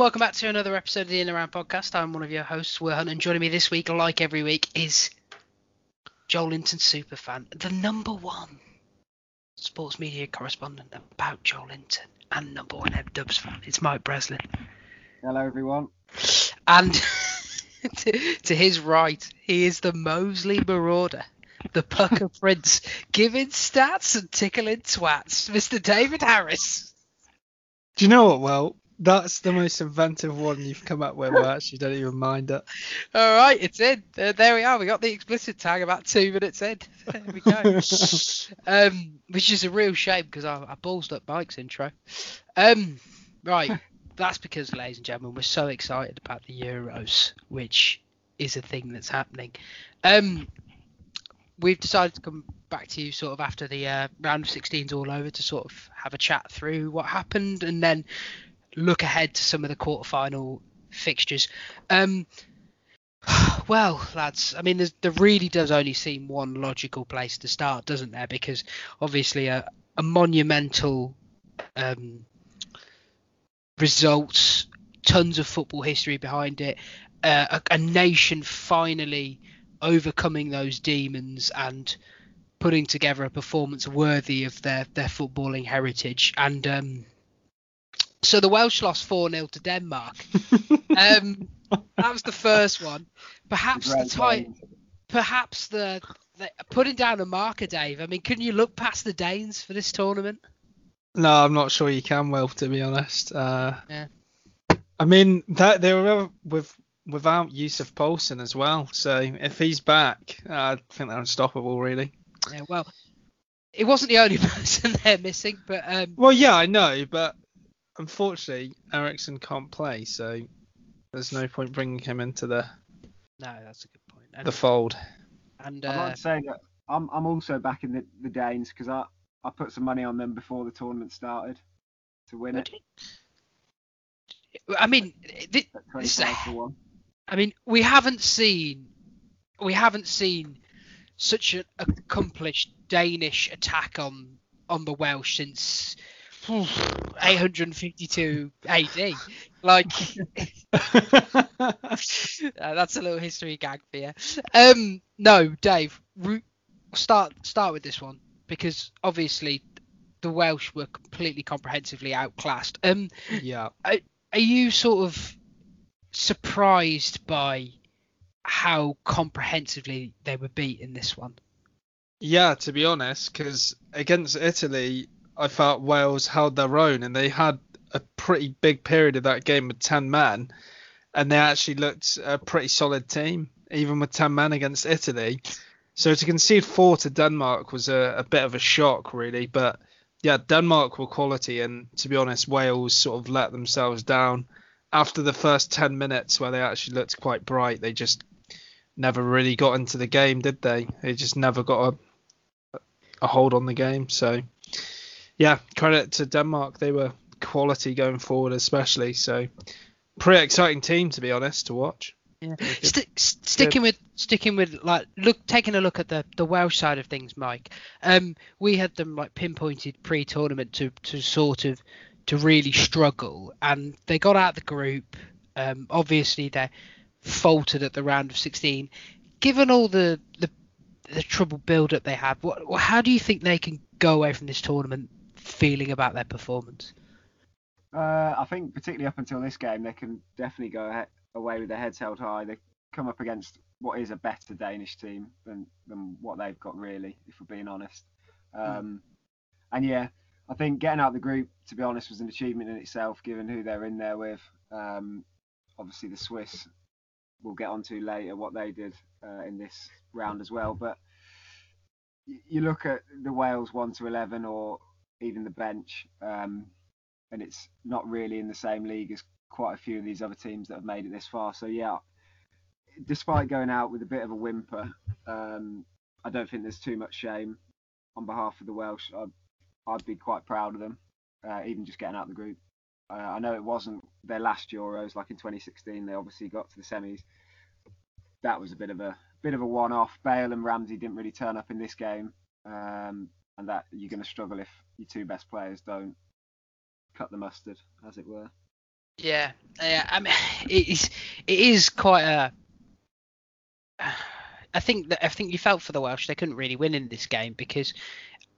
and welcome back to another episode of the In and Around podcast. I'm one of your hosts, Will Hunt, and joining me this week, like every week, is Joelinton superfan, the number one sports media correspondent about Joelinton, and number one Ed Dubs fan. It's Mike Breslin. Hello, everyone. And to, to his right, he is the Mosley Marauder, the Pucker Prince, giving stats and tickling twats, Mr. David Harris. Do you know what? Well, that's the most inventive one you've come up with. I actually don't even mind it. All right, it's in. Uh, there we are. We got the explicit tag about two minutes in. There we go. um, which is a real shame because I, I ballsed up Mike's intro. Um, right. That's because, ladies and gentlemen, we're so excited about the Euros, which is a thing that's happening. Um, we've decided to come back to you sort of after the uh, round of 16's all over to sort of have a chat through what happened and then look ahead to some of the quarterfinal fixtures. Um, well, lads, I mean, there really does only seem one logical place to start, doesn't there? Because obviously, a, a monumental um, results, tons of football history behind it, uh, a, a nation finally overcoming those demons and putting together a performance worthy of their their footballing heritage. And um, so the Welsh lost 4 0 to Denmark. um, that was the first one. Perhaps the Great tie, perhaps the, the putting down a marker, Dave. I mean, can you look past the Danes for this tournament? No, I'm not sure you can. Well, to be honest. Uh, Yeah. I mean that they were with without Yussuf Poulsen as well. So if he's back, I think they're unstoppable, really. Yeah, well, it wasn't the only person they're missing, but um, Well, yeah, I know, but unfortunately, Eriksen can't play, so there's no point bringing him into the no, that's a good point. And, the fold. and I'd uh, like to say that I'm I'm also backing the, the Danes because I, I put some money on them before the tournament started to win it I mean, th- This- 25 to one. I mean, we haven't seen we haven't seen such an accomplished Danish attack on on the Welsh since 852 AD. Like uh, that's a little history gag for you. Um, no, Dave, ru- start start with this one because obviously the Welsh were completely comprehensively outclassed. Um, yeah. are you sort of surprised by how comprehensively they were beat in this one? Yeah, to be honest, because against Italy, I felt Wales held their own and they had a pretty big period of that game with 10 men, and they actually looked a pretty solid team, even with 10 men against Italy. So to concede four to Denmark was a, a bit of a shock, really. But yeah, Denmark were quality, and to be honest, Wales sort of let themselves down after the first 10 minutes where they actually looked quite bright. They just never really got into the game, did they? They just never got a a hold on the game. So yeah, credit to Denmark. They were quality going forward, especially. So pretty exciting team to be honest to watch. Yeah. St- st- sticking with sticking with like look taking a look at the the Welsh side of things, Mike. Um, we had them like pinpointed pre-tournament to to sort of to really struggle, and they got out of the group. Um, obviously they faltered at the round of 16. Given all the the the trouble build up they had, what how do you think they can go away from this tournament feeling about their performance? Uh, I think particularly up until this game, they can definitely go ahead, away with their heads held high. They come up against what is a better Danish team than than what they've got really, if we're being honest. Um, And yeah, I think getting out of the group, to be honest, was an achievement in itself, given who they're in there with. Um, obviously, the Swiss we'll get onto later what they did uh, in this round as well. But you look at the Wales one to eleven, or even the bench, um, and it's not really in the same league as quite a few of these other teams that have made it this far. So yeah, despite going out with a bit of a whimper, um, I don't think there's too much shame on behalf of the Welsh. I'd, I'd be quite proud of them, uh, even just getting out of the group. Uh, I know it wasn't their last Euros, like in 2016. They obviously got to the semis. That was a bit of a bit of a one-off. Bale and Ramsey didn't really turn up in this game, um, and that you're going to struggle if your two best players don't cut the mustard, as it were. Yeah, yeah. I mean, it is it is quite a. I think that I think you felt for the Welsh. They couldn't really win in this game because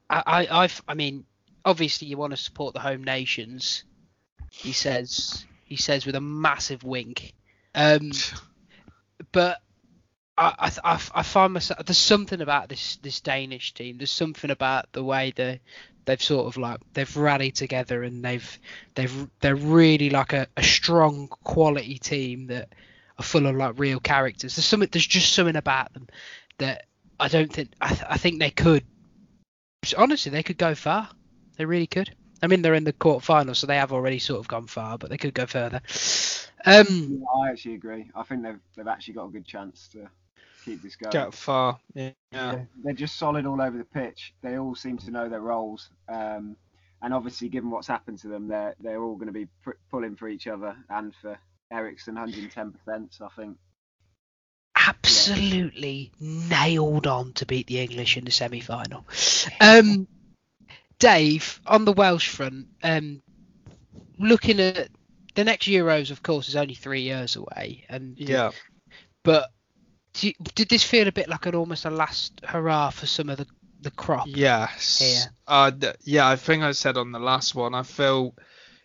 I, I I've I mean obviously you want to support the home nations. He says he says with a massive wink. Um, but I, I, I find myself there's something about this this Danish team. There's something about the way they they've sort of like they've rallied together and they've they've they're really like a, a strong quality team that are full of like real characters. There's something there's just something about them that I don't think I, th- I think they could honestly they could go far. They really could. I mean they're in the quarterfinals, so they have already sort of gone far, but they could go further. Um, Yeah, I actually agree. I think they've they've actually got a good chance to keep this going. Get far. Yeah. They're, they're just solid all over the pitch. They all seem to know their roles. Um, and obviously, given what's happened to them, they're they're all going to be pr- pulling for each other and for Eriksen 110%. I think absolutely nailed on to beat the English in the semi-final. Um, Dave, on the Welsh front, um, looking at the next Euros, of course, is only three years away, and Yeah. but do you- did this feel a bit like an almost a last hurrah for some of the the crop? Yes. Here. Uh, th- yeah, I think I said on the last one, I feel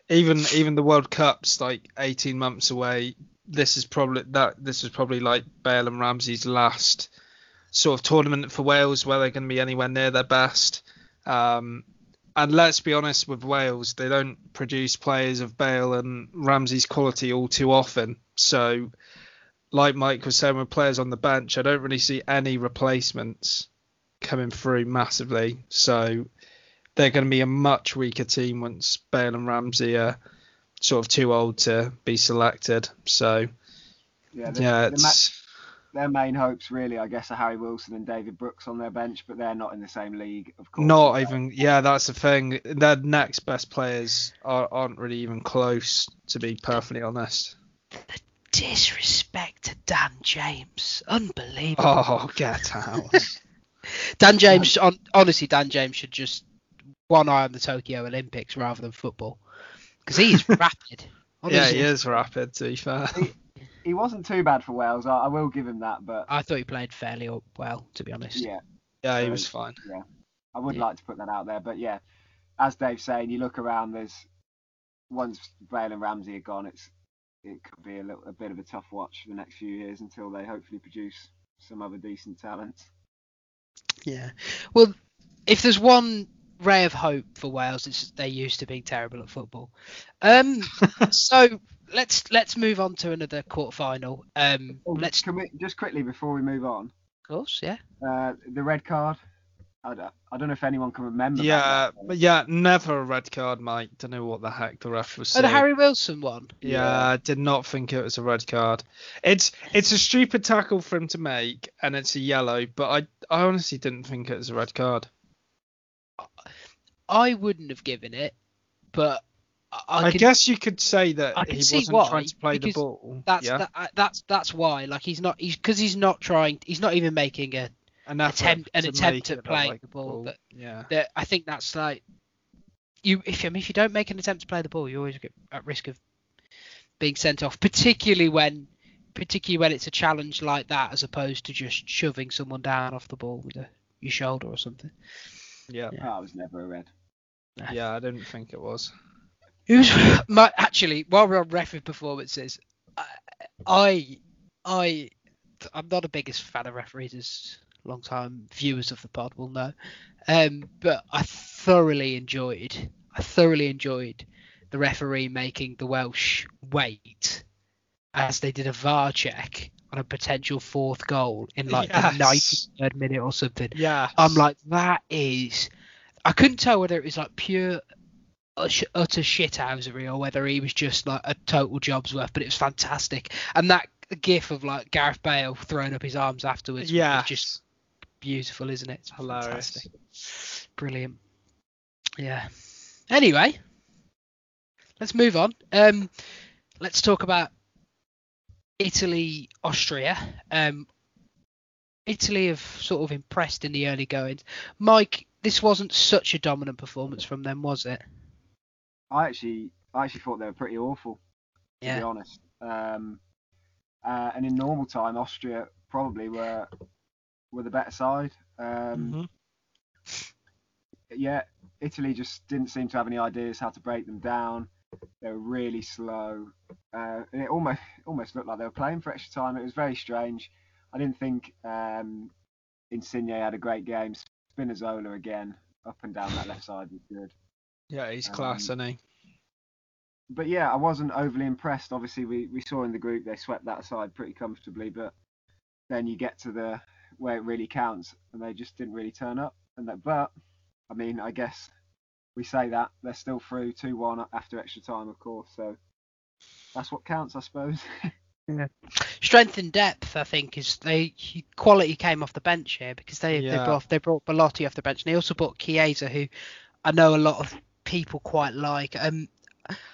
even even the World Cup's like 18 months away. This is probably that. This is probably like Bale and Ramsey's last sort of tournament for Wales where they're going to be anywhere near their best. Um, and let's be honest with Wales, they don't produce players of Bale and Ramsey's quality all too often. So, like Mike was saying with players on the bench, I don't really see any replacements coming through massively. So they're going to be a much weaker team once Bale and Ramsey are sort of too old to be selected. So yeah, the, yeah, the ma- it's their main hopes really, I guess, are Harry Wilson and David Brooks on their bench, but they're not in the same league, of course. not even. Yeah, that's the thing. Their next best players are, aren't really even close, to be perfectly honest. Disrespect to Dan James, unbelievable. Oh, get out. Dan James, on, honestly, Dan James should just one eye on the Tokyo Olympics rather than football, because he's is rapid. yeah, he is rapid, to be fair. He wasn't too bad for Wales. I, I will give him that, but I thought he played fairly well, to be honest. yeah, Yeah, he was fine. Yeah, I would Yeah. like to put that out there. But yeah, as Dave's saying, you look around. There's once Bale and Ramsey are gone, it's it could be a little a bit of a tough watch for the next few years until they hopefully produce some other decent talent. Yeah. Well, if there's one ray of hope for Wales, it's they're used to be terrible at football. Um, so let's let's move on to another quarterfinal. Um, Oh, let's, we, just quickly before we move on, of course, yeah. uh, the red card. I don't, I don't know if anyone can remember. Yeah, red yeah, never a red card, Mike. Don't know what the heck the ref was Oh, the saying. Harry Wilson one. Yeah, Yeah. I did not think it was a red card. It's it's a stupid tackle for him to make, and it's a yellow. But I I honestly didn't think it was a red card. I wouldn't have given it, but I, I, I, can, guess you could say that I he wasn't why, trying to play the ball. that's yeah, that, uh, that's that's why. Like he's not he's because he's not trying. He's not even making a an effort attempt- an to attempt make at playing like the a ball that- Yeah, that I think that's like you if I mean if you don't make an attempt to play the ball, you always get at risk of being sent off, particularly when particularly when it's a challenge like that, as opposed to just shoving someone down off the ball with a, your shoulder or something. yeah, Yeah. Oh, it was never a red. yeah. I didn't think it was. Who's my actually while we're on referee performances, I, I I I'm not the biggest fan of referees as long time viewers of the pod will know. Um, but I thoroughly enjoyed I thoroughly enjoyed the referee making the Welsh wait as they did a VAR check on a potential fourth goal in like Yes. the 93rd minute or something. Yeah, I'm like, that is. I couldn't tell whether it was like pure utter shithousery or whether he was just like a total job's worth, but it was fantastic. And that gif of like Gareth Bale throwing up his arms afterwards yeah, was just beautiful, isn't it? It's hilarious. fantastic. Brilliant. Yeah. Anyway, let's move on. Um, let's talk about Italy, Austria. Um, Italy have sort of impressed in the early goings. Mike, this wasn't such a dominant performance from them, was it? I actually I actually thought they were pretty awful to Yeah. be honest. Um, uh, and in normal time, Austria probably were were the better side. Um, Mhm. Yeah, Italy just didn't seem to have any ideas how to break them down. They were really slow, uh, and it almost almost looked like they were playing for extra time. It was very strange. I didn't think um, Insigne had a great game. Spinazzola again, up and down that left side was good. Yeah, he's class, Um, isn't he? but yeah, I wasn't overly impressed. Obviously, we, we saw in the group they swept that aside pretty comfortably, but then you get to the where it really counts, and they just didn't really turn up. And that, but I mean, I guess we say that they're still through two one after extra time, of course. So that's what counts, I suppose. yeah. Strength and depth, I think, is they quality came off the bench here because they they brought they brought Belotti off the bench and they also brought Chiesa, who I know a lot of people quite like. Um,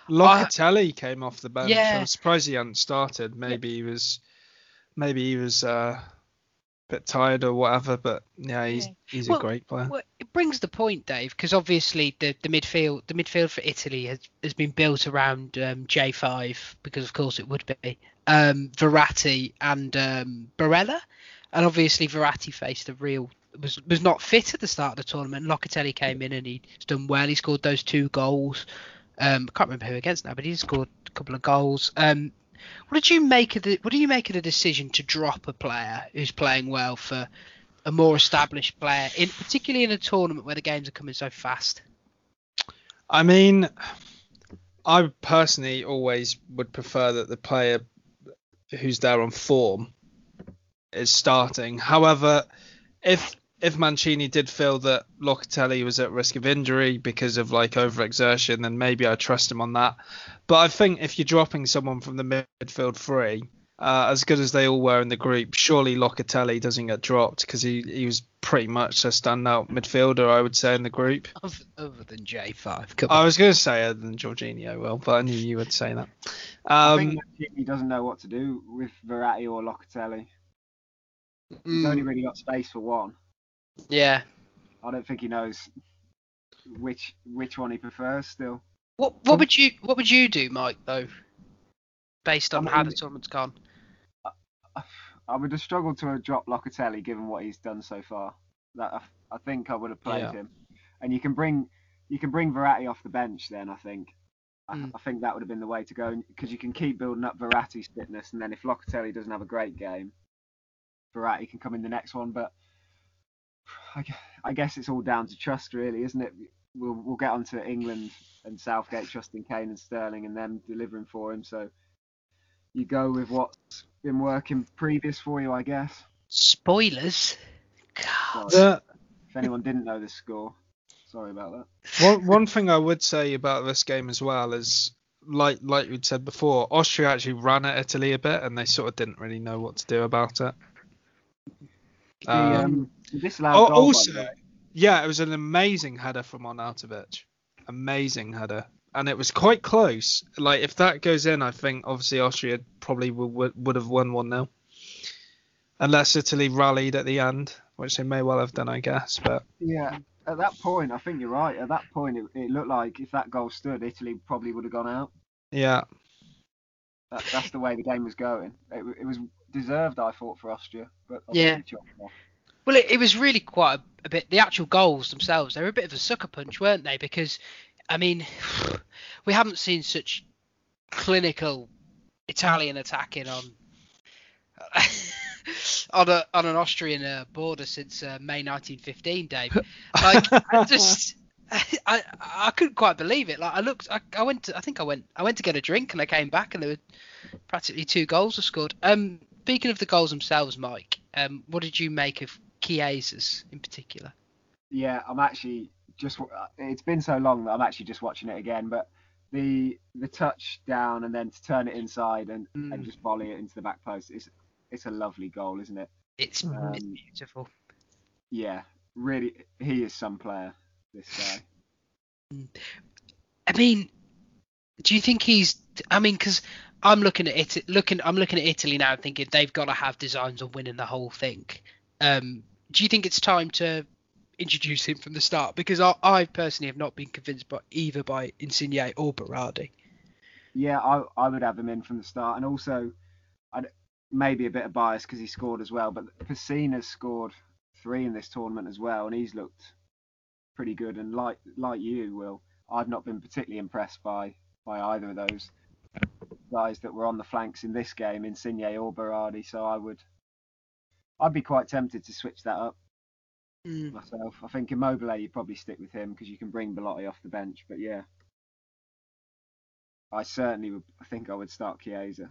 Locatelli came off the bench. Yeah. I'm surprised he hadn't started. Maybe he was, maybe he was uh, a bit tired or whatever. But yeah, he's Yeah. he's Well, a great player. Well, it brings the point, Dave, because obviously the, the midfield the midfield for Italy has, has been built around um, J5 because of course it would be um, Verratti and um, Barella, and obviously Verratti faced a real was was not fit at the start of the tournament. Locatelli came in and he's done well. He scored those two goals. Um, I can't remember who against now, but he scored a couple of goals. Um, what did you make of the What do you make of the decision to drop a player who's playing well for a more established player, in particularly in a tournament where the games are coming so fast? I mean, I personally always would prefer that the player who's there on form is starting. However, if if Mancini did feel that Locatelli was at risk of injury because of like overexertion, then maybe I trust him on that. But I think if you're dropping someone from the midfield three, uh, as good as they all were in the group, surely Locatelli doesn't get dropped because he, he was pretty much a standout midfielder, I would say, in the group. Other, other than J5, come I on. was going to say other than Jorginho, well, but I knew you would say that. I Um, think Mancini doesn't know what to do with Verratti or Locatelli. He's Mm, only really got space for one. Yeah. I don't think he knows which which one he prefers still. What what would you what would you do, Mike? Though, based on I how the tournament's gone. I would have struggled to have dropped Locatelli given what he's done so far. That I, I think I would have played Yeah. him. And you can bring you can bring Verratti off the bench then. I think. I, Mm. I think that would have been the way to go because you can keep building up Verratti's fitness, and then if Locatelli doesn't have a great game, Verratti can come in the next one. But I, guess it's all down to trust, really, isn't it? We'll we'll get on to England and Southgate trusting Kane and Sterling and them delivering for him. So you go with what's been working previous for you, I guess. Spoilers. God. Sorry. the, If anyone didn't know the score, sorry about that. one, one thing I would say about this game as well is, like like we'd said before, Austria actually ran at Italy a bit, and they sort of didn't really know what to do about it. The, Um, um, disallowed oh, goal, also, yeah, it was an amazing header from Arnautovic. Amazing header. And it was quite close. Like, if that goes in, I think obviously Austria probably would, would have won 1 0. Unless Italy rallied at the end, which they may well have done, I guess. But yeah, at that point, I think you're right. At that point, it, it looked like if that goal stood, Italy probably would have gone out. yeah, That, that's the way the game was going. It, it was deserved, I thought, for Austria, but Yeah. obviously chalked off. Well, it, it was really quite a, a bit. The actual goals themselves, they were a bit of a sucker punch, weren't they? Because, I mean, we haven't seen such clinical Italian attacking on on a on an Austrian uh, border since uh, May 1915, Dave. Like, I just. I, I couldn't quite believe it. Like I looked, I, I went, to, I think I went, I went to get a drink and I came back and there were practically two goals were scored. Um, speaking of the goals themselves, Mike, um, what did you make of Chiesa's in particular? Yeah, I'm actually just. It's been so long that I'm actually just watching it again. But the the touch down and then to turn it inside and, and Mm. just volley it into the back post is it's a lovely goal, isn't it? It's, Mhm. it's Um, beautiful. Yeah, really, he is some player. This guy. I mean, do you think he's? I mean, because I'm looking at it, looking, I'm looking at Italy now, and thinking they've got to have designs on winning the whole thing. Um, do you think it's time to introduce him from the start because I, I personally have not been convinced by either by Insigne or Berardi. Yeah, I, I would have him in from the start, and also, I'd, maybe a bit of bias because he scored as well, but Pessina's scored three in this tournament as well, and he's looked pretty good. And like like you, Will, I've not been particularly impressed by by either of those guys that were on the flanks in this game, Insigne or Berardi. So I would, I'd be quite tempted to switch that up Mm. myself. I think Immobile you probably stick with him because you can bring Belotti off the bench. But yeah, I certainly would. I think I would start Chiesa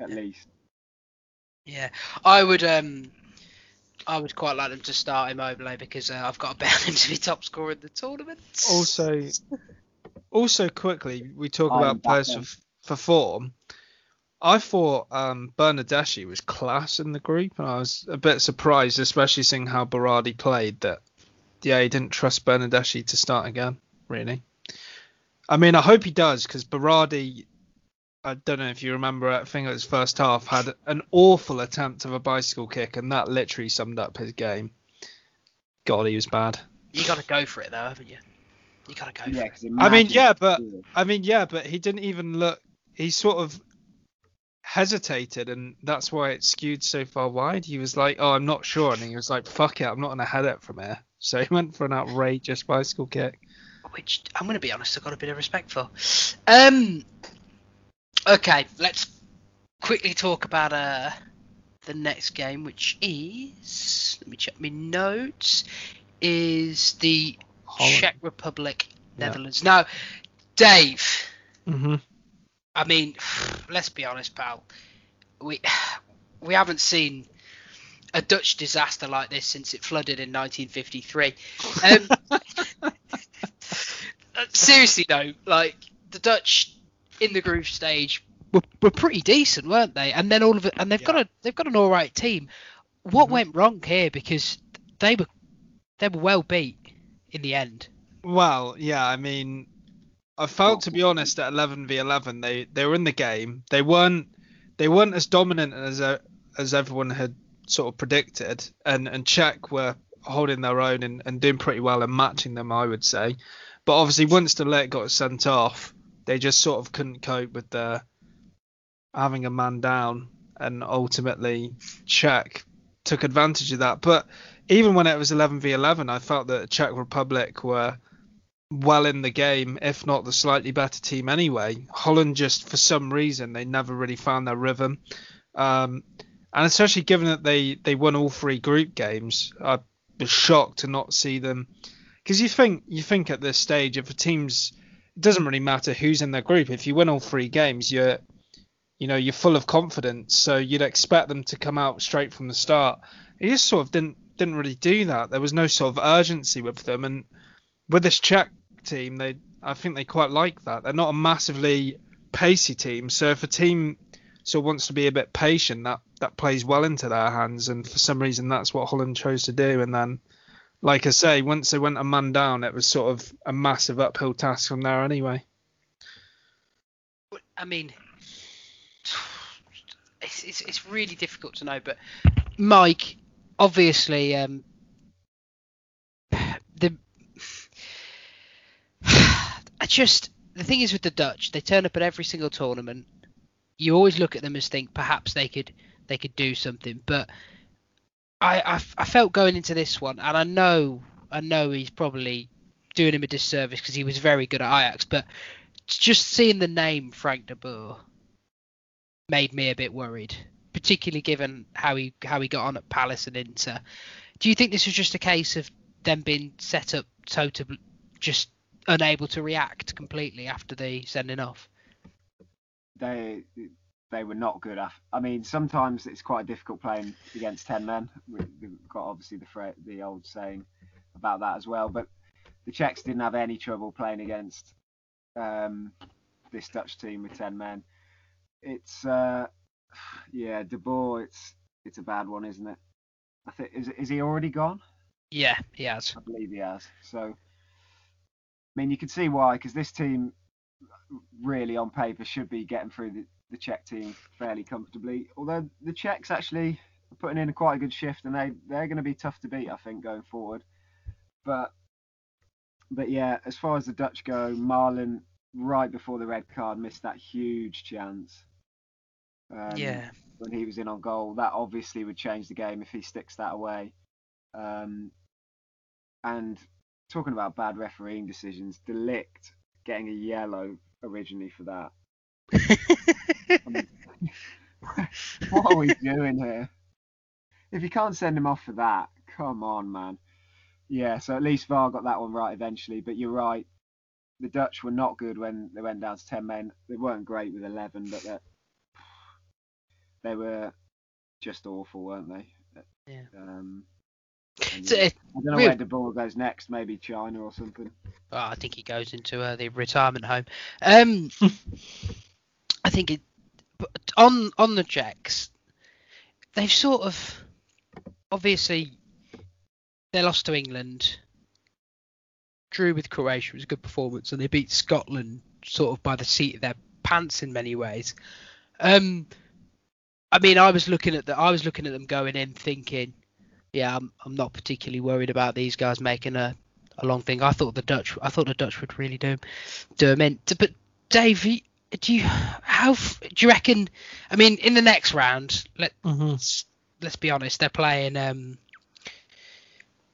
at Yeah. least. Yeah, I would. Um, I would quite like them to start Immobile because uh, I've got a bet on him to be top scorer in the tournament. Also, also quickly, we talk I'm about back players then. for, for form. I thought um, Bernardeschi was class in the group, and I was a bit surprised, especially seeing how Berardi played. That yeah, he didn't trust Bernardeschi to start again. Really, I mean, I hope he does because Berardi. I don't know if you remember. I think it was first half had an awful attempt of a bicycle kick, and that literally summed up his game. God, he was bad. you got to go for it though, haven't you? You got to go Yeah, for it. 'cause I mean, yeah, but I mean, yeah, but he didn't even look. He sort of hesitated, and that's why it skewed so far wide. He was like, "Oh, I'm not sure," and he was like, "Fuck it, I'm not gonna head it from here." So he went for an outrageous bicycle kick. Which I'm going to be honest, I've got a bit of respect for. Um. Okay, let's quickly talk about uh the next game, which is let me check my notes. Is the Holland. Czech Republic Yeah. Netherlands? Now, Dave. Mm hmm I mean, let's be honest, pal. We we haven't seen a Dutch disaster like this since it flooded in 1953. Um, uh, seriously though, like the Dutch in the group stage were, were pretty decent, weren't they? And then all of it, and they've got a they've got an all right team. What Mhm. went wrong here? Because they were they were well beat in the end. Well, yeah, I mean, I felt to be honest at 11 v 11, they they were in the game. They weren't they weren't as dominant as uh, as everyone had sort of predicted, and and Czech were holding their own and, and doing pretty well and matching them, I would say. But obviously, once De Ligt got sent off, they just sort of couldn't cope with the having a man down, and ultimately Czech took advantage of that. But even when it was 11 v 11, I felt that Czech Republic were well in the game, if not the slightly better team anyway. Holland just, for some reason, they never really found their rhythm. Um, and especially given that they, they won all three group games, I was shocked to not see them. Because you think you think at this stage, if a team's, it doesn't really matter who's in their group. If you win all three games, you're, you know, you're full of confidence. So you'd expect them to come out straight from the start. It just sort of didn't didn't really do that. There was no sort of urgency with them, and with this Czech team, they I think they quite like that. They're not a massively pacey team, so if a team of wants to be a bit patient, that that plays well into their hands. And for some reason, that's what Holland chose to do. And then, like I say, once they went a man down, it was sort of a massive uphill task from there anyway. I mean, it's, it's it's really difficult to know. But Mike, obviously, um, I just the thing is with the Dutch, they turn up at every single tournament. You always look at them as think perhaps they could they could do something, but I I, I felt going into this one, and I know I know he's probably doing him a disservice because he was very good at Ajax, but just seeing the name Frank de Boer made me a bit worried, particularly given how he how he got on at Palace and Inter. Do you think this was just a case of them being set up so to just unable to react completely after the sending off? they they were not good. af- I mean, sometimes it's quite difficult playing against ten men. We- We've got obviously the the old saying about that as well. But the Czechs didn't have any trouble playing against um, this Dutch team with ten men. It's uh, yeah, De Boer. It's it's a bad one, isn't it? I think is is he already gone? Yeah, he has. I believe he has. So, I mean, you can see why, because this team really, on paper, should be getting through the, the Czech team fairly comfortably. Although the Czechs actually are putting in quite a good shift, and they they're going to be tough to beat, I think, going forward. but but yeah, as far as the Dutch go, Malen right before the red card missed that huge chance. Um, yeah. When he was in on goal, that obviously would change the game if he sticks that away. Um, and talking about bad refereeing decisions, De Ligt getting a yellow originally for that. I mean, what are we doing here? If you can't send him off for that, come on, man. Yeah, so at least VAR got that one right eventually. But you're right, the Dutch were not good when they went down to ten men. They weren't great with eleven, but they, were just awful, weren't they? Yeah. Um, So, uh, I don't know real- where De Boer goes next. Maybe China or something. Oh, I think he goes into uh, the retirement home. Um, I think it. But on on the Czechs, they've sort of obviously they lost to England, drew with Croatia was a good performance, and they beat Scotland sort of by the seat of their pants in many ways. Um, I mean, I was looking at the I was looking at them going in thinking, yeah, I'm I'm not particularly worried about these guys making a a long thing. I thought the Dutch, I thought the Dutch would really do, do them in. But Dave, do you how do you reckon? I mean, in the next round, let Mm-hmm. let's, let's be honest, they're playing um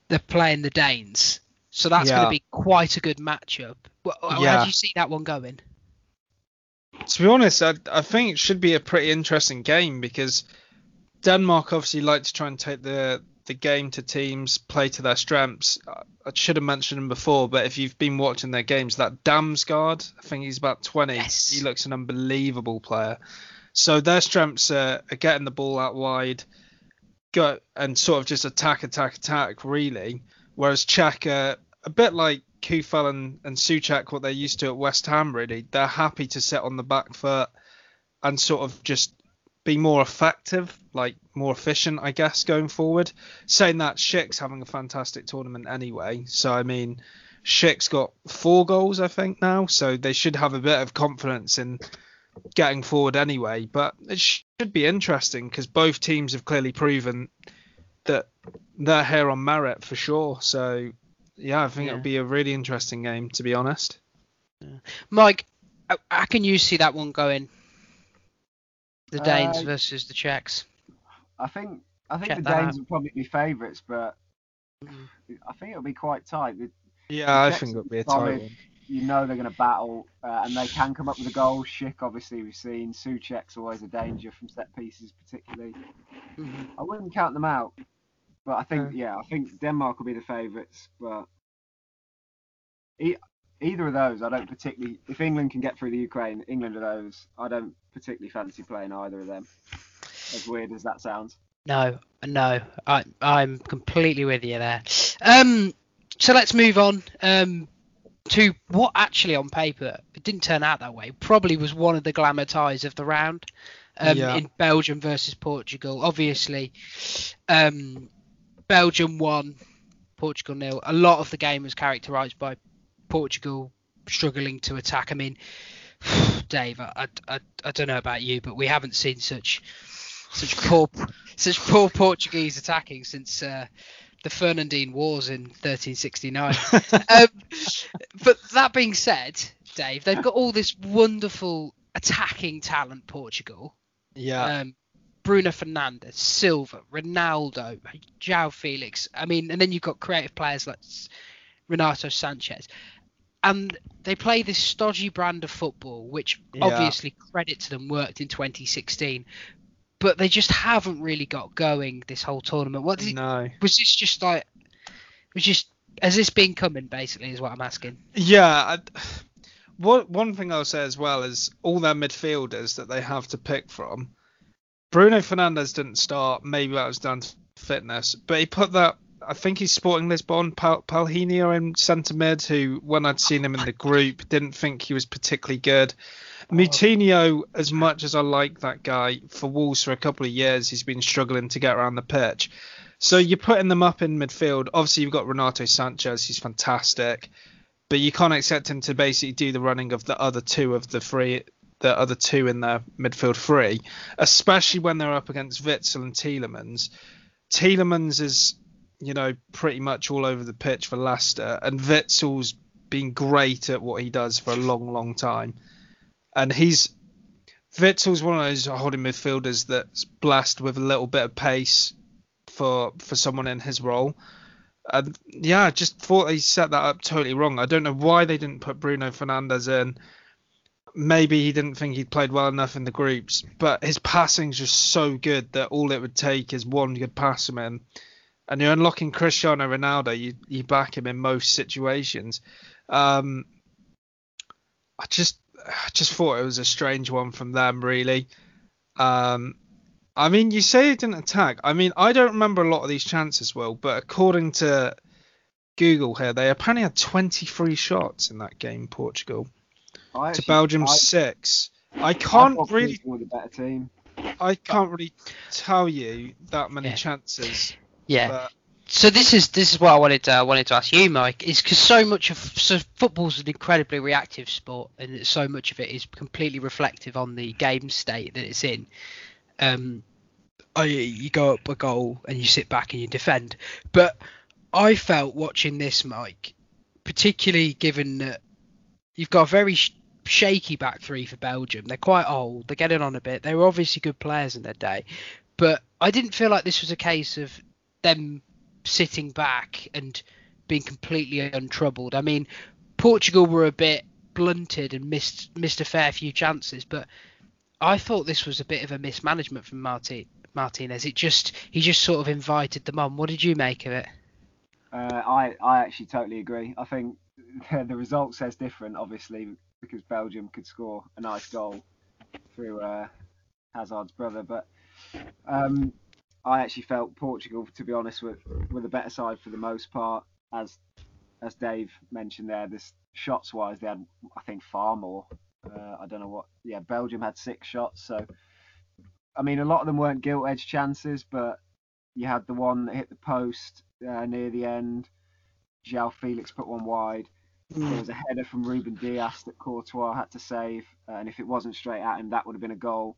they're playing the Danes, so that's going to be quite a good matchup. Well, How do you see that one going? To be honest, I, I think it should be a pretty interesting game because Denmark obviously like to try and take the the game to teams, play to their strengths. I, should have mentioned him before, but if you've been watching their games, that Damsgaard, I think he's about 20. Yes. He looks an unbelievable player. So their strengths are, are getting the ball out wide, go and sort of just attack, attack, attack, really. Whereas Czech are a bit like Coufal and, and Souček, what they're used to at West Ham, really. They're happy to sit on the back foot and sort of just be more effective, like more efficient, I guess, going forward. Saying that, Schick's having a fantastic tournament anyway. So, I mean, Schick's got four goals, I think, now. So they should have a bit of confidence in getting forward anyway. But it should be interesting because both teams have clearly proven that they're here on merit for sure. So, yeah, I think Yeah. it'll be a really interesting game, to be honest. Mike, how, how can you see that one going? The Danes Uh, versus the Czechs. I think I think Check the Danes out. will probably be favourites, but Mm. I think it'll be quite tight. The- Yeah, I think it'll be a solid. tight one. You know they're going to battle, uh, and they can come up with a goal. Schick, obviously, we've seen. Souček's always a danger from set pieces, particularly. Mhm. I wouldn't count them out, but I think yeah, I think Denmark will be the favourites. But either of those, I don't particularly. If England can get through the Ukraine, England are those. I don't particularly fancy playing either of them. As weird as that sounds. No, no, I I'm completely with you there. Um, so let's move on um to what actually on paper it didn't turn out that way. Probably was one of the glamour ties of the round. Um, Yeah. in Belgium versus Portugal. Obviously, um, Belgium won, Portugal nil. A lot of the game was characterised by Portugal struggling to attack. I mean, Dave, I, I, I don't know about you, but we haven't seen such such poor such poor Portuguese attacking since uh, the Fernandine Wars in 1369. um, but that being said, Dave, they've got all this wonderful attacking talent, Portugal. Yeah. Um, Bruno Fernandes, Silva, Ronaldo, João Felix. I mean, and then you've got creative players like Renato Sanches. And they play this stodgy brand of football, which Yeah. obviously credit to them worked in 2016. But they just haven't really got going this whole tournament. What did it, no. was this just like? Was just has this been coming? Basically, is what I'm asking. Yeah. I, what one thing I'll say as well is all their midfielders that they have to pick from. Bruno Fernandes didn't start. Maybe that was down to fitness, but he put that. I think he's sporting Lisbon, Pal, Palhinha in centre mid, who when I'd seen him in the group didn't think he was particularly good. Oh. Moutinho, as much as I like that guy for Wolves for a couple of years, he's been struggling to get around the pitch. So you're putting them up in midfield. Obviously, you've got Renato Sanches, he's fantastic, but you can't expect him to basically do the running of the other two of the three, the other two in their midfield three, especially when they're up against Witsel and Tielemans. Tielemans is you know, pretty much all over the pitch for Leicester, and Witsel's been great at what he does for a long, long time. And he's Witsel's one of those holding midfielders that's blessed with a little bit of pace for for someone in his role. And yeah, I just thought they set that up totally wrong. I don't know why they didn't put Bruno Fernandes in. Maybe he didn't think he'd played well enough in the groups, but his passing's just so good that all it would take is one good pass from him. And you're unlocking Cristiano Ronaldo, you you back him in most situations. Um, I just I just thought it was a strange one from them, really. Um, I mean, you say it didn't attack. I mean, I don't remember a lot of these chances, Will, but according to Google here, they apparently had 23 shots in that game, Portugal, I to actually- Belgium's I- six. I I can't thought really, Portugal were better team. I can't really tell you that many Yeah. chances. Yeah. But So this is this is what I wanted to, I wanted to ask you, Mike. Is because so much of so football's an incredibly reactive sport, and so much of it is completely reflective on the game state that it's in. Um, I, you go up a goal and you sit back and you defend. But I felt watching this, Mike, particularly given that you've got a very sh- shaky back three for Belgium. They're quite old. They're getting on a bit. They were obviously good players in their day, but I didn't feel like this was a case of them sitting back and being completely untroubled. I mean, Portugal were a bit blunted and missed missed a fair few chances, but I thought this was a bit of a mismanagement from Marti, Martinez. It just he just sort of invited them on. What did you make of it? Uh, I I actually totally agree. I think the, result says different, obviously, because Belgium could score a nice goal through uh, Hazard's brother. But um, I actually felt Portugal, to be honest, were, were the better side for the most part. As as Dave mentioned there, this shots wise, they had I think far more. Uh, I don't know what. Yeah, Belgium had six shots, so I mean a lot of them weren't gilt edge chances, but you had the one that hit the post uh, near the end. João Felix put one wide. There was a header from Ruben Dias that Courtois had to save, and if it wasn't straight at him, that would have been a goal.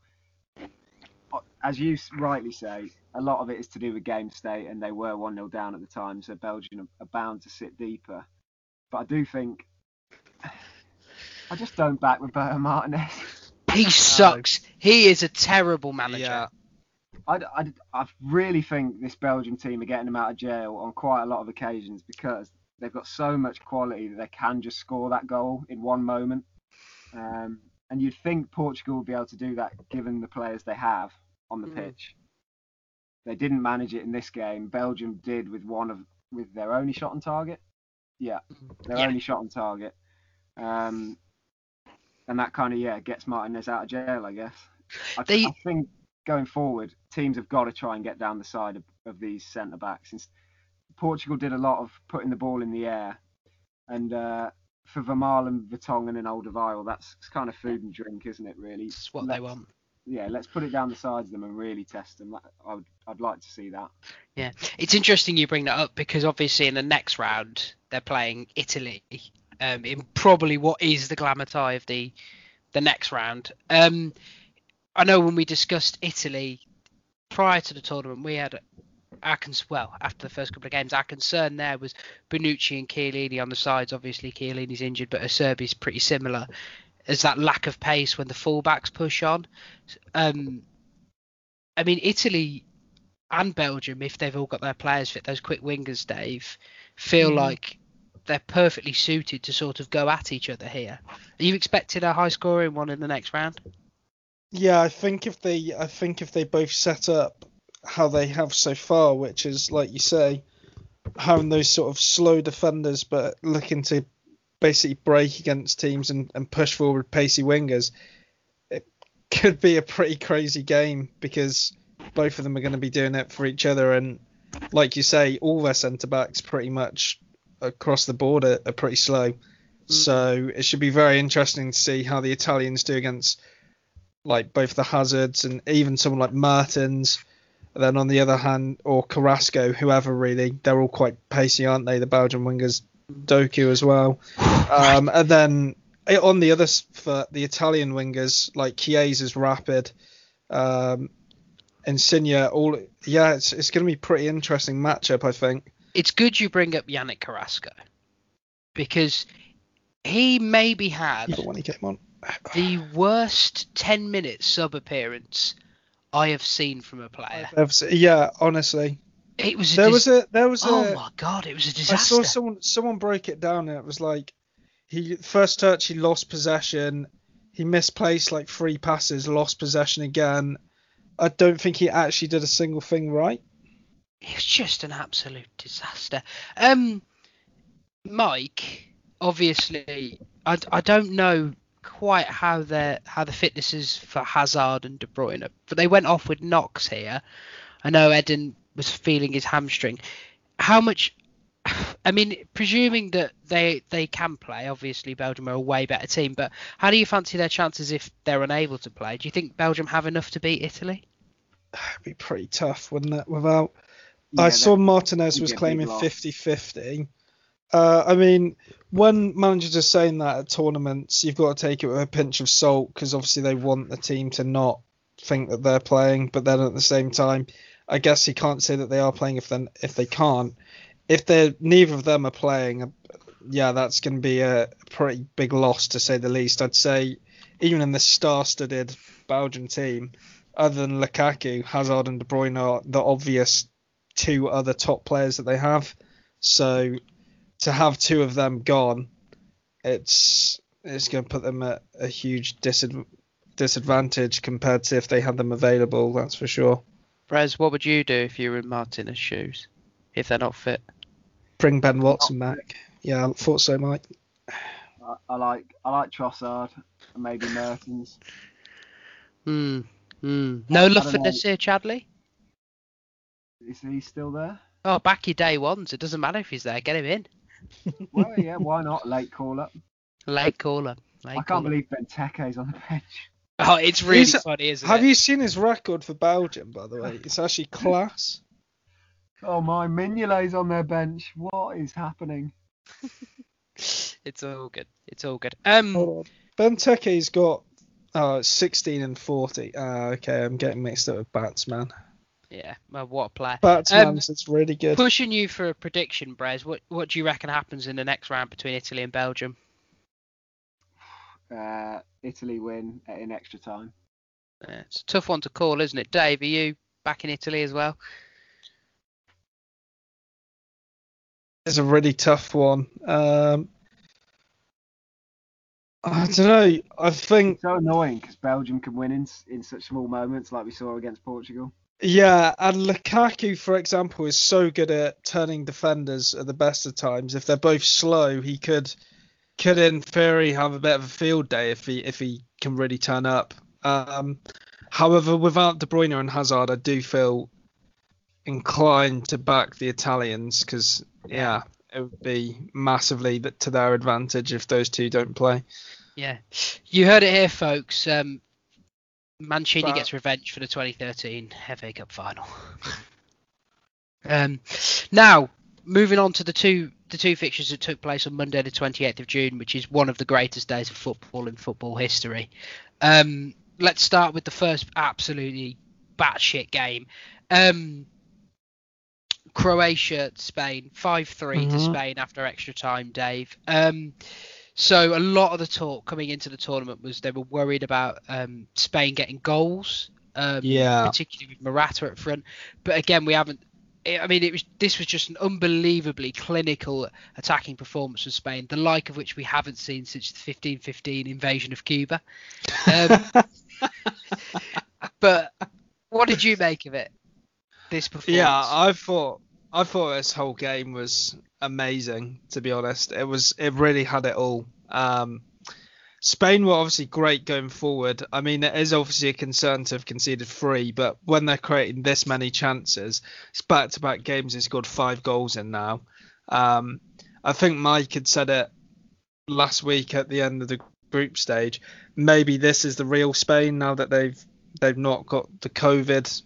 As you rightly say, a lot of it is to do with game state, and they were 1 0 down at the time, so Belgium are- bound to sit deeper. But I do think. I just don't back Roberto Martinez. He sucks. He is a terrible manager. yeah, I, I, I really think this Belgium team are getting him out of jail on quite a lot of occasions because they've got so much quality that they can just score that goal in one moment. Um, and you'd think Portugal would be able to do that given the players they have on the Mm. pitch. They didn't manage it in this game. Belgium did with one of with their only shot on target. Yeah, their Yeah. only shot on target. Um, and that kind of yeah gets Martinez out of jail, I guess. I, They- I think going forward, teams have got to try and get down the side of, of these centre backs. Since Portugal did a lot of putting the ball in the air, and uh, for Vermaelen, Vertonghen, and Alderweireld, that's kind of food and drink, isn't it? Really. That's what they Let's- want. Yeah, let's put it down the sides of them and really test them. I would, I'd like to see that. Yeah, it's interesting you bring that up because obviously in the next round they're playing Italy um, in probably what is the glamour tie of the the next round. Um, I know when we discussed Italy prior to the tournament, we had our cons- well after the first couple of games, our concern there was Bonucci and Chiellini on the sides. Obviously, Chiellini's injured, but Acerbi's pretty similar. As that lack of pace when the fullbacks push on. Um, I mean, Italy and Belgium, if they've all got their players fit, those quick wingers, Dave, feel Mhm. like they're perfectly suited to sort of go at each other here. Are you expecting a high scoring one in the next round? Yeah, I think if they, I think if they both set up how they have so far, which is like you say, having those sort of slow defenders, but looking to basically break against teams and, and push forward pacey wingers, it could be a pretty crazy game because both of them are going to be doing it for each other, and like you say, all their centre backs pretty much across the board are, are pretty slow. Mm. So it should be very interesting to see how the Italians do against like both the Hazards and even someone like Mertens. And then on the other hand, or Carrasco, whoever really, they're all quite pacey, aren't they? The Belgian wingers, Doku as well. Um, and then eh, on the other for the Italian wingers, like Chiesa's rapid. Um, Insigne, all yeah, it's it's going to be pretty interesting matchup, I think. It's good you bring up Yannick Carrasco because he maybe had Even when he came on. the worst 10 minute sub appearance I have seen from a player. Yeah, honestly, It was a there dis- was a there was oh a my god, it was a disaster. I saw someone someone break it down and it was like he first touch he lost possession, he misplaced like three passes, lost possession again. I don't think he actually did a single thing right. It was just an absolute disaster. Um, Mike, obviously, I, I don't know quite how their how the fitness is for Hazard and De Bruyne, but they went off with knocks here. I know Eden was feeling his hamstring. How much? I mean, presuming that they they can play, obviously Belgium are a way better team. But how do you fancy their chances if they're unable to play? Do you think Belgium have enough to beat Italy? It'd be pretty tough, wouldn't it? Without Yeah, I they- saw Martinez was claiming loss. 50-50. Uh, I mean, when managers are saying that at tournaments, you've got to take it with a pinch of salt because obviously they want the team to not think that they're playing, but then at the same time, I guess you can't say that they are playing if then if they can't. If they're neither of them are playing, yeah, that's going to be a pretty big loss to say the least. I'd say even in the star-studded Belgian team, other than Lukaku, Hazard and De Bruyne are the obvious two other top players that they have. So to have two of them gone, it's it's going to put them at a huge disadvantage compared to if they had them available. That's for sure. Brez, what would you do if you were in Martinez's shoes if they're not fit? Bring Ben Watson back. Yeah, I thought so, Mike. I, I like I like Trossard and maybe Mertens. Hmm. Hmm. No I love for know. Nacer Chadli? Is he still there? Oh, back your day ones. It doesn't matter if he's there. Get him in. Well, yeah, why not? Late call up. Late caller. Late I can't caller. believe Benteke's on the bench. Oh, it's really He's- funny, isn't Have it? Have you seen his record for Belgium, by the way? It's actually class. Oh my, Mignolet's on their bench. What is happening? It's all good. It's all good. Um. Hold on. Benteke's got uh, 16 and 40. Uh, okay, I'm getting mixed up with Batsman. Yeah. Well, what a player. Batsman's is really good. Pushing you for a prediction, Brez. What What do you reckon happens in the next round between Italy and Belgium? Uh, Italy win in extra time. Yeah, it's a tough one to call, isn't it? Dave, are you back in Italy as well? It's a really tough one. Um, I don't know. I think It's so annoying because Belgium can win in in such small moments, like we saw against Portugal. Yeah, and Lukaku, for example, is so good at turning defenders at the best of times. If they're both slow, he could could in theory have a bit of a field day if he if he can really turn up. Um, however, without De Bruyne and Hazard, I do feel inclined to back the Italians because yeah, it would be massively to their advantage if those two don't play. Yeah. You heard it here, folks. Um, Mancini But- gets revenge for the 2013 FA Cup final. um, now moving on to the two the two fixtures that took place on Monday, the 28th of June, which is one of the greatest days of football in football history. Um, let's start with the first absolutely batshit game. Um, Croatia, Spain, 5 3 to Mhm. Spain after extra time, Dave. Um, so a lot of the talk coming into the tournament was they were worried about um, Spain getting goals, um, Yeah. particularly with Morata at front. But again, we haven't. I I mean, it was this was just an unbelievably clinical attacking performance from Spain, the like of which we haven't seen since the 15-15 invasion of Cuba. Um, but what did you make of it? This performance. Yeah, I thought I thought this whole game was amazing. To be honest, it was it really had it all. Um, Spain were obviously great going forward. I mean, it is obviously a concern to have conceded three, but when they're creating this many chances, it's back-to-back games. He's scored five goals in now. Um, I think Mike had said it last week at the end of the group stage. Maybe this is the real Spain now that they've they've not got the COVID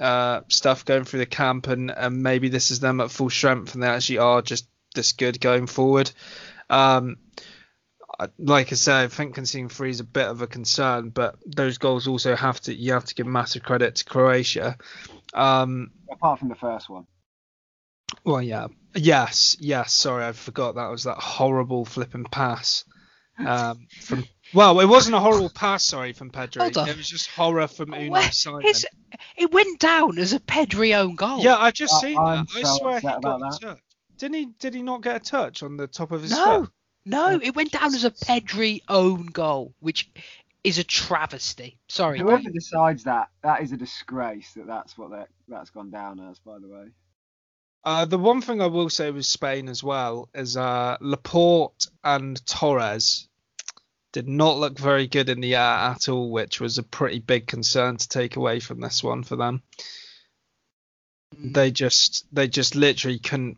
uh, stuff going through the camp, and, and maybe this is them at full strength, and they actually are just this good going forward. Um, like I said, I think conceding three is a bit of a concern, but those goals also have to you have to give massive credit to Croatia. Um, Apart from the first one. well, yeah, yes, yes. Sorry, I forgot that was that horrible flipping pass um, from. Well, it wasn't a horrible pass, sorry, from Pedro. Hold on. It was just horror from Unai Where- Simon. It's, it went down as a Pedri own goal. Yeah, I just I- seen I'm that. I swear he got about a touch. Didn't he? Did he not get a touch on the top of his No, foot? No, it went down as a Pedri own goal, which is a travesty. Sorry. Whoever decides that, that is a disgrace that that's what that that's gone down as. By the way. Uh, the one thing I will say with Spain as well is uh, Laporte and Torres did not look very good in the air at all, which was a pretty big concern to take away from this one for them. They just they just literally couldn't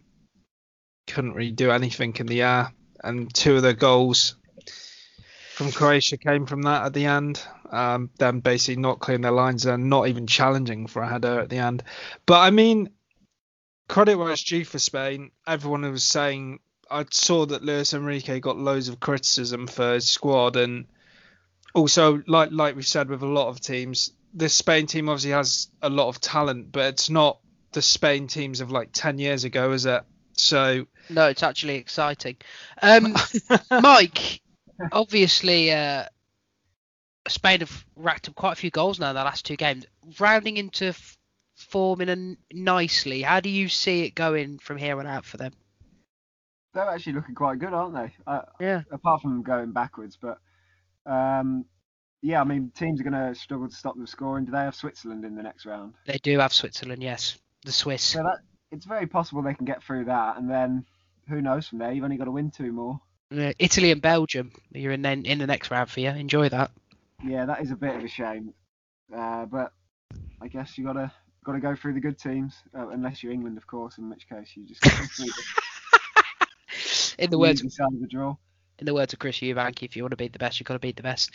couldn't really do anything in the air, and two of the goals from Croatia came from that at the end. Um, them basically not clearing their lines and not even challenging for a header at the end. But I mean, credit where it's due for Spain. Everyone was saying I saw that Luis Enrique got loads of criticism for his squad, and also like like we said with a lot of teams, this Spain team obviously has a lot of talent, but it's not the Spain teams of like ten years ago, is it? So No, it's actually exciting. Um, Mike, obviously, uh, Spain have racked up quite a few goals now in the last two games, rounding into f- forming a nicely. How do you see it going from here on out for them? They're actually looking quite good, aren't they? Uh, Yeah. apart from going backwards, but um, yeah, I mean, teams are going to struggle to stop them scoring. Do they have Switzerland in the next round? They do have Switzerland, yes, the Swiss. So that it's very possible they can get through that, and then who knows from there? You've only got to win two more. Italy and Belgium, you're in then in the next round for you. Enjoy that. Yeah, that is a bit of a shame, uh, but I guess you got to got to go through the good teams, uh, unless you're England, of course, in which case you just In the the words of the draw. in the words of Chris Eubank, if you want to beat the best, you've got to beat the best.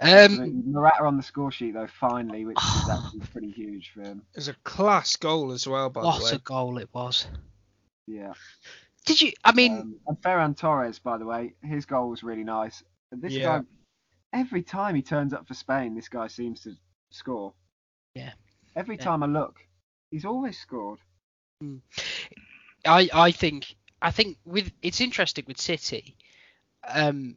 Um, Absolutely. Morata on the score sheet though, finally, which is actually pretty huge for him. it was a class goal as well, by the way. what way. a goal it was! Yeah. Did you? I mean, Um, and Ferran Torres, by the way, his goal was really nice. This Yeah. guy, every time he turns up for Spain, this guy seems to score. Yeah. Every Yeah. time I look, he's always scored. I I think I think with it's interesting with City. Um,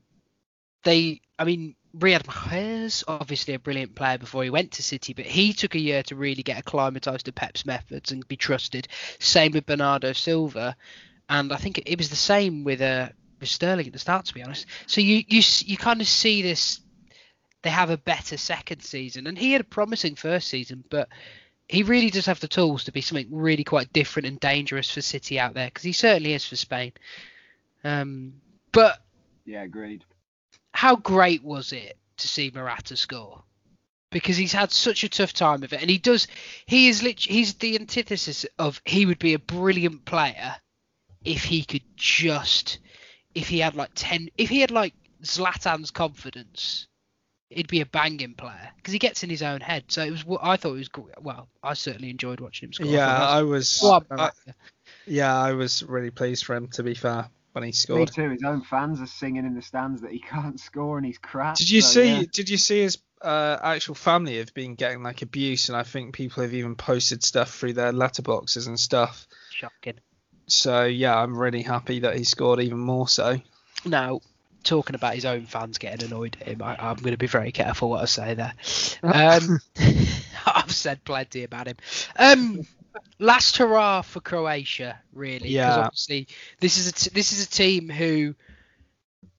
they I mean Riyad Mahrez obviously a brilliant player before he went to City, but he took a year to really get acclimatized to Pep's methods and be trusted. Same with Bernardo Silva, and I think it, it was the same with uh with Sterling at the start, to be honest. So you you you kind of see this. They have a better second season, and he had a promising first season, but he really does have the tools to be something really quite different and dangerous for City out there because he certainly is for Spain. Um, but Yeah, agreed. How great was it to see Morata score? Because he's had such a tough time of it, and he does. He is lit- He's the antithesis of he would be a brilliant player if he could just, if he had like ten, if he had like Zlatan's confidence, he'd be a banging player because he gets in his own head. So it was. I thought it was. Well, I certainly enjoyed watching him score. Yeah, I was. On, I, yeah, I was really pleased for him. To be fair, when he scored. Me too. His own fans are singing in the stands that he can't score and he's crap. Did you so, see? yeah. Did you see his uh, actual family have been getting like abuse, and I think people have even posted stuff through their letterboxes and stuff. Shocking. So yeah, I'm really happy that he scored even more so. Now, talking about his own fans getting annoyed at him, I, I'm going to be very careful what I say there. Um, I've said plenty about him. Um, last hurrah for Croatia, really, because Yeah. obviously this is a t- this is a team who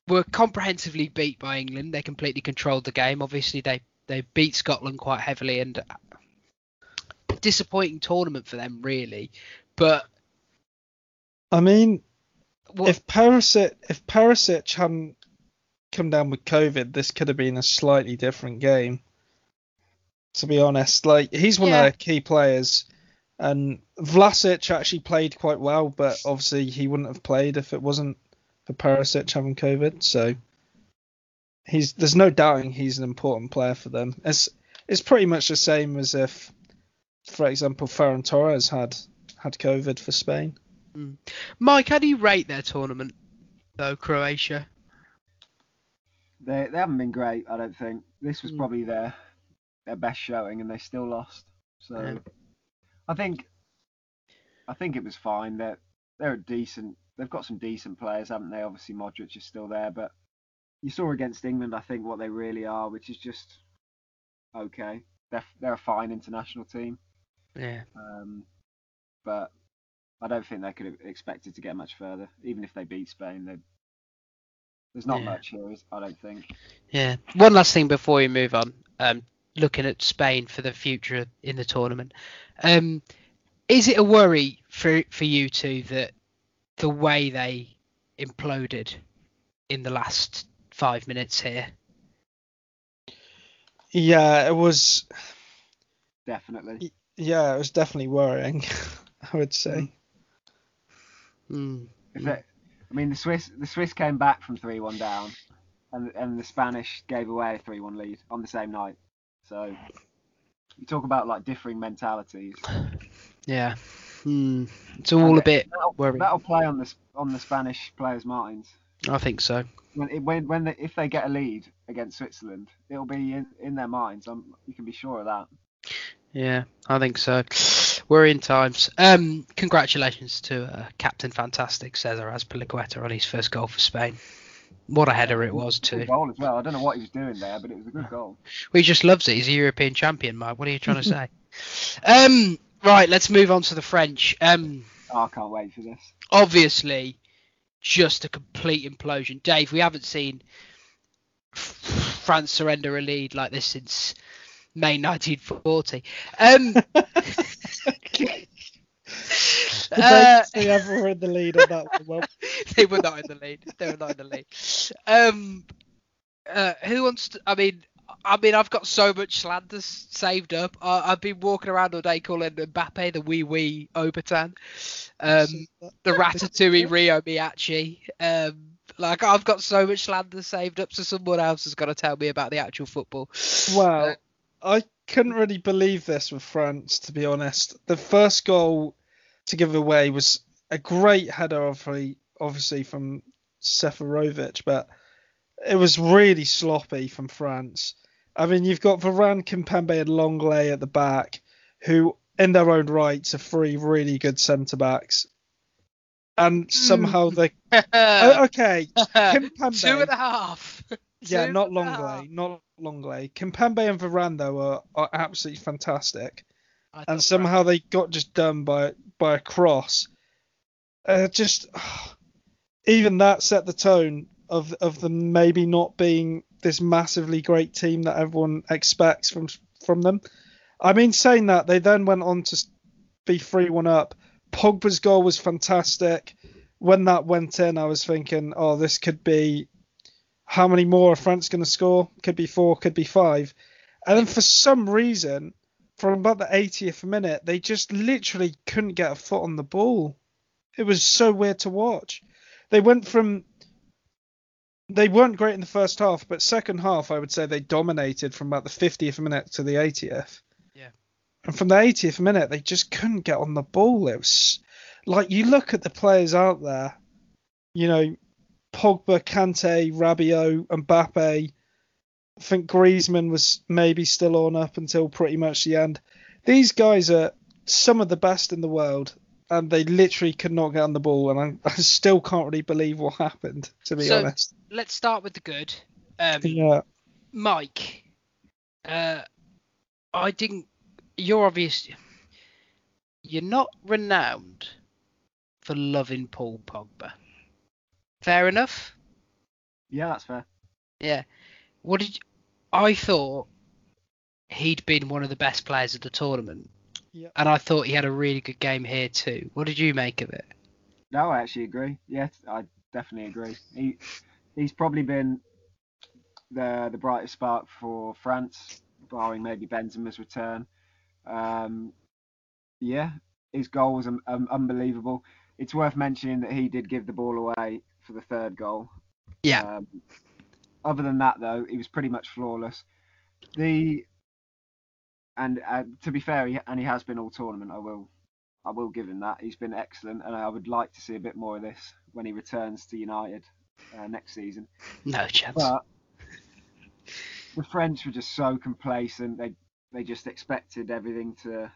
were comprehensively beat by England. They completely controlled the game. Obviously, they they beat Scotland quite heavily, and disappointing tournament for them, really. But I mean, what, if Perisic if Perisic hadn't come down with COVID, this could have been a slightly different game. To be honest, like he's one Yeah. of their key players, and Vlasic actually played quite well, but obviously he wouldn't have played if it wasn't for Perisic having COVID. So he's there's no doubting he's an important player for them. It's it's pretty much the same as if, for example, Ferran Torres had had COVID for Spain. Mike, how do you rate their tournament, though, Croatia? they they haven't been great. I don't think this was Mm. probably their their best showing, and they still lost. So Yeah. I think I think it was fine. They're they're a decent. They've got some decent players, haven't they? Obviously, Modric is still there, but you saw against England, I think, what they really are, which is just okay. They're they're a fine international team, Yeah. um, but I don't think they could have expected to get much further, even if they beat Spain. They, there's not Yeah. much here, I don't think. Yeah. One last thing before we move on. Um, looking at Spain for the future in the tournament. Um, is it a worry for for you two that the way they imploded in the last five minutes here? Yeah, it was. Definitely. Yeah, it was definitely worrying. I would say. Mm. If it, I mean, the Swiss the Swiss came back from three one down, and and the Spanish gave away a three one lead on the same night. So you talk about like differing mentalities. Yeah. Mm. It's all a bit That'll, worrying. that'll play on the on the Spanish players' minds. I think so. When it- when when they, if they get a lead against Switzerland, it'll be in, in their minds. Um, you can be sure of that. Yeah, I think so. Worrying times. Um, congratulations to uh, Captain Fantastic Cesar Azpilicueta on his first goal for Spain. What a header it was too. Good goal as well. I don't know what he was doing there, but it was a good goal. Well, he just loves it. He's a European champion, Mike. What are you trying to say? um, right, let's move on to the French. Um, Oh, I can't wait for this. obviously, just a complete implosion. Dave, we haven't seen France surrender a lead like this since May 1940. Um, The uh, ever were in the lead on that one. Well, they were not in the lead. They were not in the lead. Um, uh, who wants to? I mean, I mean, I've got so much slander saved up. I, I've been walking around all day calling Mbappe the wee wee Obertan, um, the Ratatouille Ryo Miyaichi. Um, like I've got so much slander saved up, so someone else has got to tell me about the actual football. Well, I couldn't really believe this with France, to be honest. The first goal to give away was a great header, obviously, obviously from Seferovic, but it was really sloppy from France. I mean, you've got Varane, Kimpembe, and Lenglet at the back, who, in their own rights, are three really good centre backs. And hmm. somehow they. Oh, okay, Kimpembe. Two and a half. Yeah, Two not a half. Lenglet, not Lenglet. Kimpembe and Varane though are, are absolutely fantastic, and somehow they got just done by by a cross. Uh, just even that set the tone of of them maybe not being this massively great team that everyone expects from from them. I mean, saying that they then went on to be three one up. Pogba's goal was fantastic. When that went in, I was thinking, oh, this could be how many more are France going to score? Could be four, could be five. And then for some reason, from about the 80th minute, they just literally couldn't get a foot on the ball. It was so weird to watch. They went from. They weren't great in the first half, but second half, I would say they dominated from about the 50th minute to the 80th. Yeah. And from the 80th minute, they just couldn't get on the ball. It was like you look at the players out there, you know, Pogba, Kante, Rabiot, Mbappe. I think Griezmann was maybe still on up until pretty much the end. These guys are some of the best in the world, and they literally could not get on the ball, and I, I still can't really believe what happened, to be So- honest. Let's start with the good. Um, Yeah, Mike, uh, I didn't. You're obvious. You're not renowned for loving Paul Pogba. Fair enough. Yeah, that's fair. Yeah. What did you, I thought he'd been one of the best players of the tournament, Yeah. and I thought he had a really good game here too. What did you make of it? No, I actually agree. Yes, I definitely agree. He he's probably been the the brightest spark for France, barring maybe Benzema's return. Um, yeah, his goal was um, um, unbelievable. It's worth mentioning that he did give the ball away for the third goal. Yeah. Other than that, though, he was pretty much flawless. The and uh, to be fair, he, and he has been all tournament. I will I will give him that. He's been excellent, and I would like to see a bit more of this when he returns to United uh, next season. No chance. But the French were just so complacent. They they just expected everything to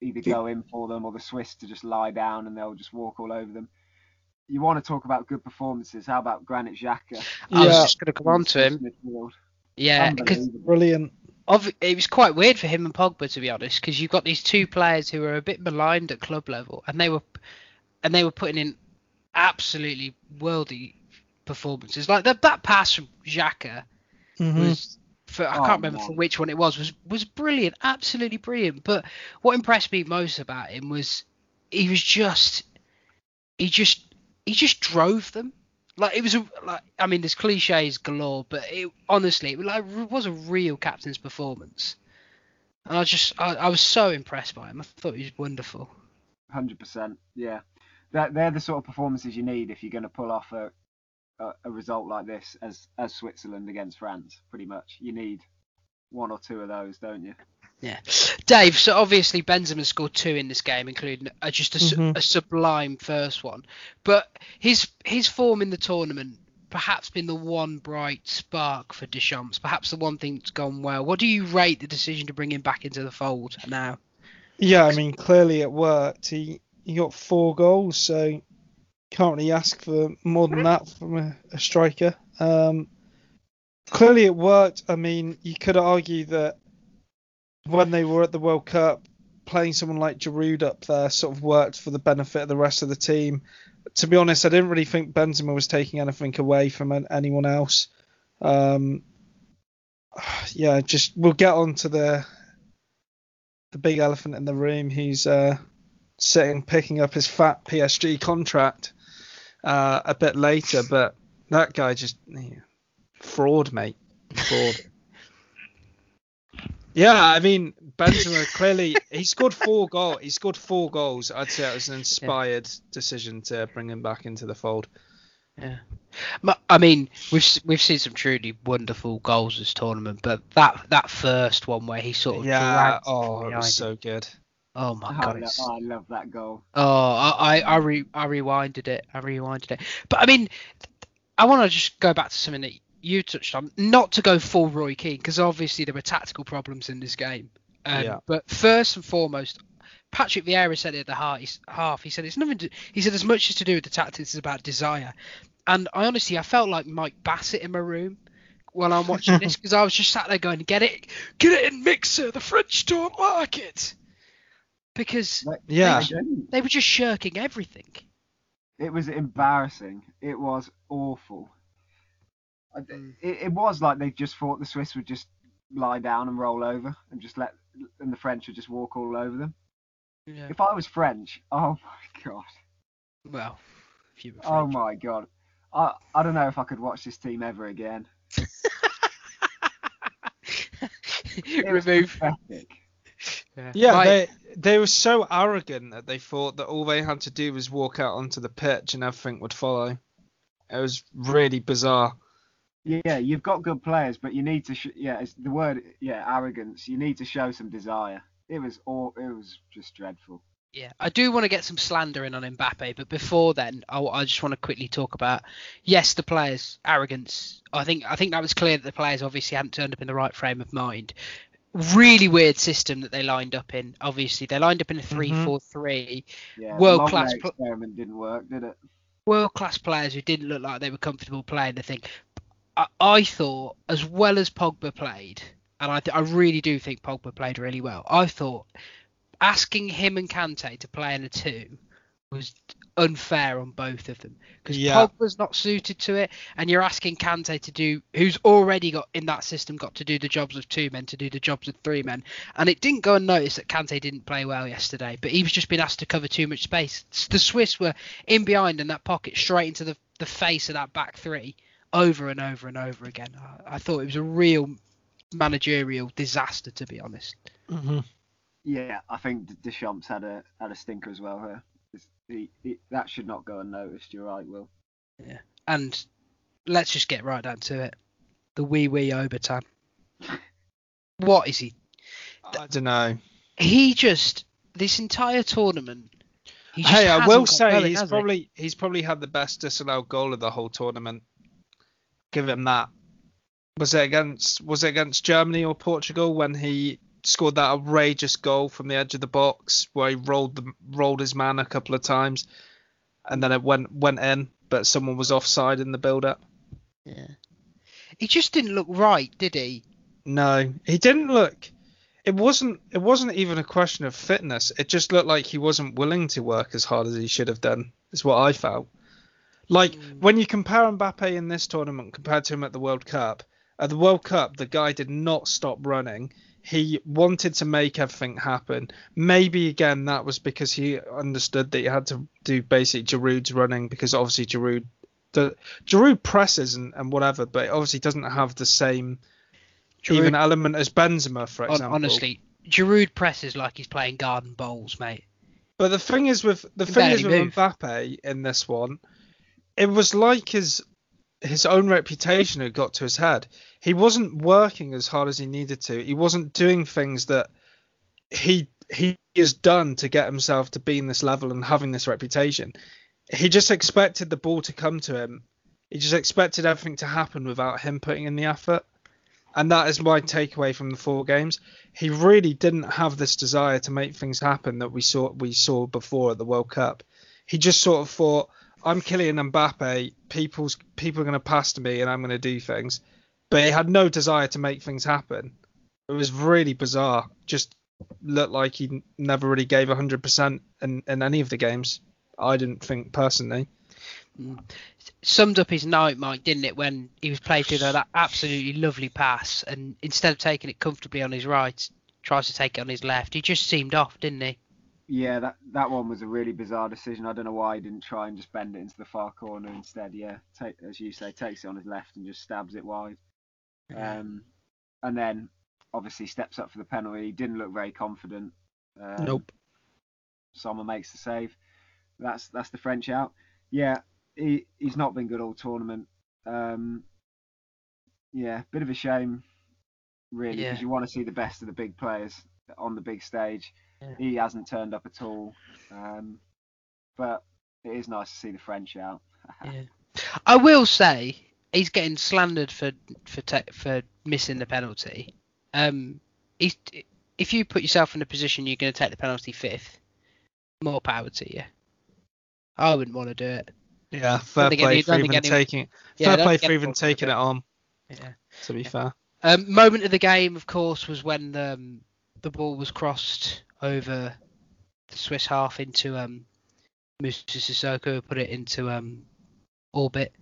either go in for them or the Swiss to just lie down and they'll just walk all over them. You want to talk about good performances? How about Granit Xhaka? I was just going to come on to him. Midfield. Yeah, because Brilliant. Ob- it was quite weird for him and Pogba to be honest, because you've got these two players who are a bit maligned at club level, and they were and they were putting in absolutely worldy performances. Like that that pass from Xhaka Mhm. was for I Oh, can't remember man. for which one it was was was brilliant, absolutely brilliant. But what impressed me most about him was he was just he just he just drove them. Like it was a like I mean there's cliches galore, but it honestly it was like it was a real captain's performance. And I just I, I was so impressed by him. I thought he was wonderful. Hundred percent. Yeah, they're the sort of performances you need if you're going to pull off a, a a result like this as as Switzerland against France. Pretty much, you need one or two of those, don't you? Yeah, Dave. So obviously Benzema scored two in this game, including uh, just a, Mhm. a sublime first one. But his his form in the tournament perhaps been the one bright spark for Deschamps. Perhaps the one thing that's gone well. What do you rate the decision to bring him back into the fold now? Yeah, I mean, clearly it worked. He he got four goals, so can't really ask for more than that from a, a striker. Um, clearly it worked. I mean, you could argue that when they were at the World Cup, playing someone like Giroud up there sort of worked for the benefit of the rest of the team. To be honest, I didn't really think Benzema was taking anything away from anyone else. Um, yeah, just we'll get on to the the big elephant in the room He's uh, sitting picking up his fat PSG contract uh, a bit later, but that guy just yeah, fraud, mate, fraud. yeah, I mean Benzema clearly he scored four goals. He scored four goals. I'd say it was an inspired decision to bring him back into the fold. Yeah, Ma- I mean we've we've seen some truly wonderful goals this tournament, but that that first one where he sort of Yeah, dragged oh, it was so good. Oh my oh, I, god, lo- it's oh, I love that goal. Oh, I I I, re, I rewinded it. I rewinded it. But I mean, I want to just go back to something that you touched on. Not to go full Roy Keane because obviously there were tactical problems in this game. Um, Yeah. But first and foremost, Patrick Vieira said it at the heart- he's- half. He said it's nothing. To, he said as much as to do with the tactics is about desire. And I honestly, I felt like Mike Bassett in my room while I'm watching this because I was just sat there going, "Get it, get it in mixer. The French don't like it." Because Yeah. they they were just shirking everything. It was embarrassing. It was awful. I- Mm. It, it was like they just thought the Swiss would just lie down and roll over and just let, and the French would just walk all over them. Yeah. If I was French, oh my god, Well, if you were oh my god, I I don't know if I could watch this team ever again. It was Remove. pathetic. Yeah, Right. they they were so arrogant that they thought that all they had to do was walk out onto the pitch and everything would follow. It was really bizarre. Yeah, you've got good players, but you need to. Sh- yeah, it's the word. Yeah, arrogance. You need to show some desire. It was all. It was just dreadful. Yeah, I do want to get some slander in on Mbappe, but before then, I, I just want to quickly talk about yes, the players' arrogance. I think I think that was clear that the players obviously hadn't turned up in the right frame of mind. Really weird system that they lined up in. Obviously, they lined up in a mm-hmm. three-four-three. Yeah, World class pl- experiment didn't work, did it? world class players who didn't look like they were comfortable playing the thing. I, I thought, as well as Pogba played, and I, th- I really do think Pogba played really well. I thought asking him and Kante to play in a two was unfair on both of them because Yeah. Pogba's not suited to it, and you're asking Kante to do, who's already got in that system, got to do the jobs of two men to do the jobs of three men, and it didn't go unnoticed that Kante didn't play well yesterday, but he was just being asked to cover too much space. The Swiss were in behind in that pocket, straight into the the face of that back three, over and over and over again. I, I thought it was a real managerial disaster, to be honest. Mm-hmm. Yeah, I think Deschamps had a had a stinker as well here. It's- He, he, that should not go unnoticed. You're right, Will. Yeah, and let's just get right down to it. The wee wee Obertan. What is he? I don't know. He just this entire tournament. He Hey, I will say going, he's has he? probably he's probably had the best disallowed goal of the whole tournament. Give him that. was it against was it against Germany or Portugal when he scored that outrageous goal from the edge of the box where he rolled the rolled his man a couple of times and then it went went in, but someone was offside in the build up. Yeah. He just didn't look right, did he? No, he didn't look. It wasn't. It wasn't even a question of fitness. It just looked like he wasn't willing to work as hard as he should have done. Is what I felt. Like Mm. when you compare Mbappe in this tournament compared to him at the World Cup. At the World Cup, the guy did not stop running. He wanted to make everything happen. Maybe again that was because he understood that he had to do basically Giroud's running because obviously Giroud, the Giroud presses and, and whatever, but it obviously doesn't have the same even element as Benzema, for example. honestly, Giroud presses like he's playing garden bowls, mate. But the thing is with the Can thing is with move. Mbappe in this one, it was like his his own reputation had got to his head. He wasn't working as hard as he needed to. He wasn't doing things that he he has done to get himself to be in this level and having this reputation. He just expected the ball to come to him. He just expected everything to happen without him putting in the effort. And that is my takeaway from the four games. He really didn't have this desire to make things happen that we saw we saw before at the World Cup. He just sort of thought, I'm Kylian Mbappe. People's people are going to pass to me, and I'm going to do things. But he had no desire to make things happen. It was really bizarre. Just looked like he never really gave 100% in, in any of the games. I didn't think personally. Mm. Summed up his night, Mike, didn't it, when he was played through that absolutely lovely pass, and instead of taking it comfortably on his right, tries to take it on his left. He just seemed off, didn't he? Yeah, that that one was a really bizarre decision. I don't know why he didn't try and just bend it into the far corner instead. Yeah, take, as you say, takes it on his left and just stabs it wide. Um, and then obviously steps up for the penalty. He didn't look very confident. Um, Nope. Sommer makes the save. That's that's the French out. Yeah, he he's not been good all tournament. Um, yeah, bit of a shame, really, because Yeah. you want to see the best of the big players on the big stage. Yeah. He hasn't turned up at all. Um, but it is nice to see the French out. Yeah. I will say he's getting slandered for for te- for missing the penalty. Um, he's if you put yourself in a position you're going to take the penalty fifth, more power to you. I wouldn't want to do it. Yeah, fair play any- for even any- taking Yeah, fair don't play for even anyone would do taking it. it on. Yeah. To be fair. Um, moment of the game, of course, was when the um, the ball was crossed over the Swiss half into um, Moussa Sissoko, put it into um, orbit.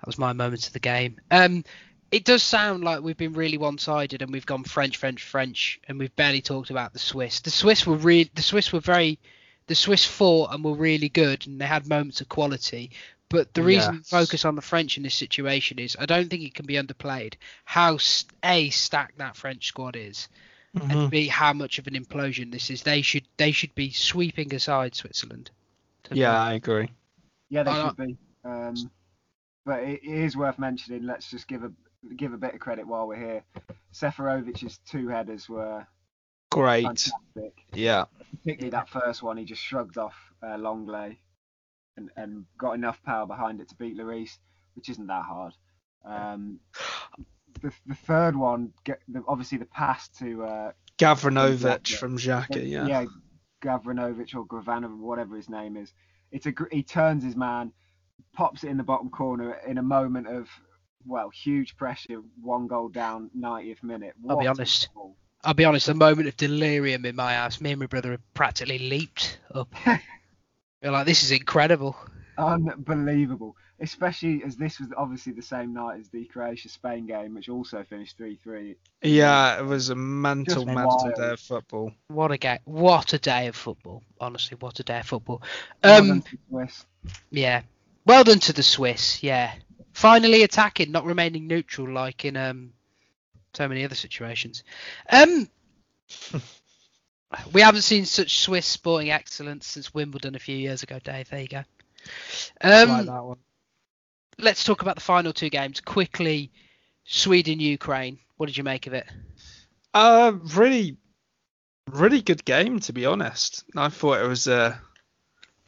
That was my moment of the game. Um, it does sound like we've been really one-sided and we've gone French, French, French, and we've barely talked about the Swiss. The Swiss were really, the Swiss were very, the Swiss fought and were really good, and they had moments of quality. But the reason we Yes. focus on the French in this situation is I don't think it can be underplayed how a stacked that French squad is, Mhm. and b how much of an implosion this is. They should they should be sweeping aside Switzerland. Yeah, me. I agree. Yeah, they I should be. Um, but it, it is worth mentioning. Let's just give a give a bit of credit while we're here. Seferovic's two headers were Great. fantastic. Yeah. Particularly that first one, he just shrugged off uh, Lenglet and, and got enough power behind it to beat Lloris, which isn't that hard. Um, the, the third one, get, the, obviously the pass to uh, Gavranovic Yeah. from Xhaka, yeah. yeah, Gavranovic or Gravanov, whatever his name is. It's a he turns his man, pops it in the bottom corner in a moment of well huge pressure, one goal down, 90th minute. I'll be honest. goal. I'll be honest, a moment of delirium in my house. Me and my brother have practically leaped up. We're like, this is incredible. Unbelievable, especially as this was obviously the same night as the Croatia Spain game, which also finished 3-3. Yeah, it was a mental, Just mental wild. day of football. What a game! What a day of football. Honestly, what a day of football. Well Um, done to the Swiss. yeah. Well done to the Swiss. Yeah. Finally attacking, not remaining neutral like in um so many other situations. Um. We haven't seen such Swiss sporting excellence since Wimbledon a few years ago, Dave. There you go. Um, like that one. Let's talk about the final two games quickly. Sweden, Ukraine. What did you make of it? Uh, really, really good game to be honest. I thought it was a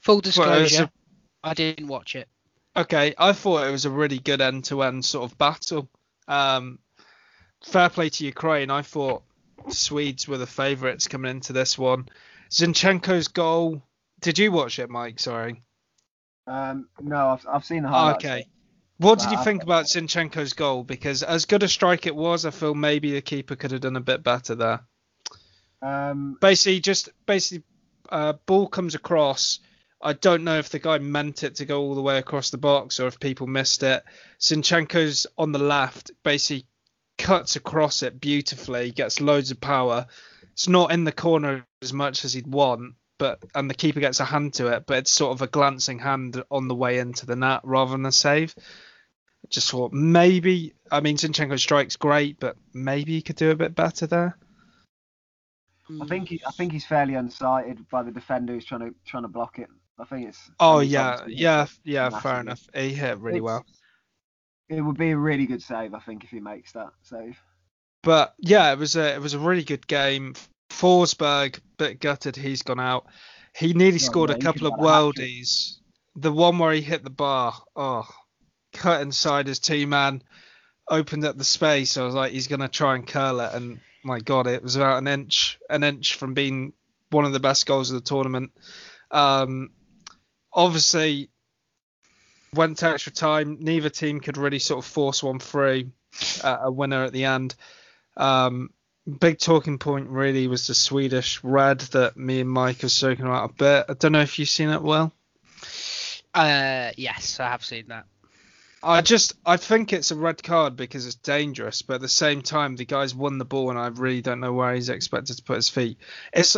Full Well, it was disclosure, I didn't watch it. okay. I thought it was a really good end-to-end sort of battle. Um, fair play to Ukraine. I thought Swedes were the favourites coming into this one. Zinchenko's goal. Did you watch it, Mike? Sorry. Um, no, I've, I've seen the highlights. okay. What did you think about Zinchenko's goal? Because as good a strike it was, I feel maybe the keeper could have done a bit better there. Um, Basically, just basically, uh, ball comes across. I don't know if the guy meant it to go all the way across the box or if people missed it. Zinchenko's on the left, basically cuts across it beautifully, gets loads of power. It's not in the corner as much as he'd want, but and the keeper gets a hand to it, but it's sort of a glancing hand on the way into the net rather than a save. Just thought maybe, I mean, Zinchenko strikes great, but maybe he could do a bit better there. I think he, I think he's fairly unsighted by the defender who's trying to trying to block it. I think it's. Oh it's yeah, yeah, yeah. Fair enough. He hit really It's- well. It would be a really good save, I think, if he makes that save. But yeah, it was a it was a really good game. Forsberg, bit gutted, he's gone out. He nearly Oh, scored yeah, a couple of have had a hat-trick. worldies. The one where he hit the bar, oh, cut inside his two man, opened up the space. I was like, he's gonna try and curl it, and my god, it was about an inch, an inch from being one of the best goals of the tournament. Um, obviously, went to extra time. Neither team could really sort of force one through. Uh, a winner at the end. Um, big talking point really was the Swedish red that me and Mike have spoken about a bit. I don't know if you've seen it well. Uh, yes, I have seen that. I just I think it's a red card because it's dangerous, but at the same time the guy's won the ball and I really don't know where he's expected to put his feet. It's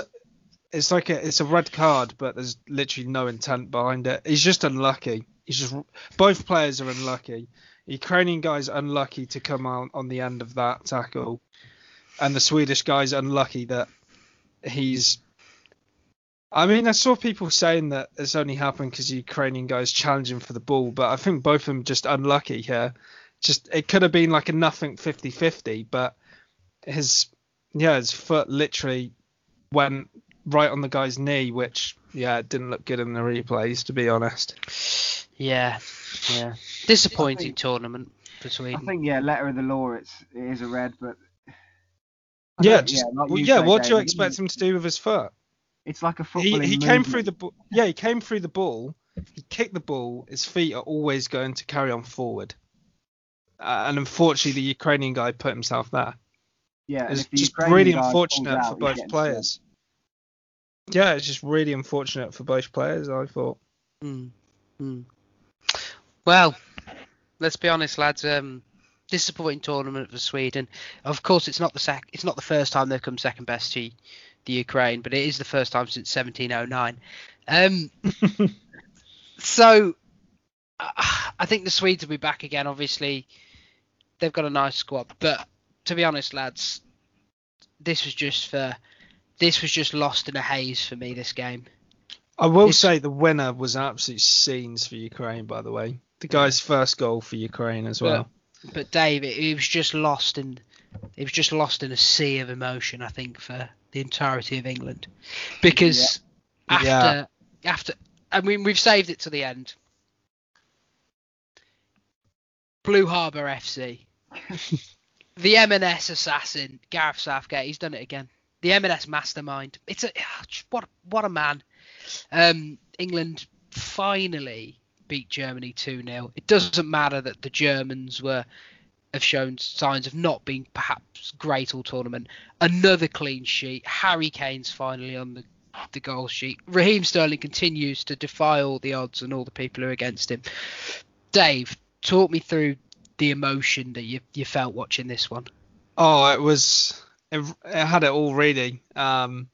it's like a it's a red card, but there's literally no intent behind it. He's just unlucky. He's just both players are unlucky. Ukrainian guy's unlucky to come out on the end of that tackle, and the Swedish guy's unlucky that he's. I mean, I saw people saying that it's only happened because the Ukrainian guy's challenging for the ball, but I think both of them just unlucky here. Just it could have been like a nothing 50-50, but his yeah his foot literally went right on the guy's knee, which yeah it didn't look good in the replays to be honest. Yeah, yeah. Disappointing think- tournament for Sweden. I think yeah, letter of the law, it's it is a red, but I Yeah, don't- just, like well, yeah. What do you expect isn't him to do with his foot? It's like a He, he came through the ball. Yeah, he came through the ball. He kicked the ball. His feet are always going to carry on forward. Uh, and unfortunately, the Ukrainian guy put himself there. Yeah, It's just Ukrainian really unfortunate out, for both getting players. Yeah, it's just really unfortunate for both players. I thought. Mm, mm. Well, let's be honest, lads. Um, disappointing tournament for Sweden. Of course, it's not the sec- It's not the first time they've come second best to the Ukraine, but it is the first time since 1709. Um, so uh, I think the Swedes will be back again. Obviously, they've got a nice squad, but to be honest, lads, this was just for this was just lost in a haze for me. This game. I will say the winner was absolute scenes for Ukraine. By the way, the guy's first goal for Ukraine as well. But Dave, it, it was just lost in it was just lost in a sea of emotion. I think for the entirety of England, because after Yeah. after I mean we've saved it to the end. Blue Harbour FC, the M&S assassin Gareth Southgate. He's done it again. The M&S mastermind. It's a what what a man. Um, England finally beat Germany 2 0. It doesn't matter that the Germans were have shown signs of not being perhaps great all tournament. Another clean sheet. Harry Kane's finally on the, the goal sheet. Raheem Sterling continues to defy all the odds and all the people who are against him. Dave, talk me through the emotion that you, you felt watching this one. Oh, it was. It, it had it all really. Um,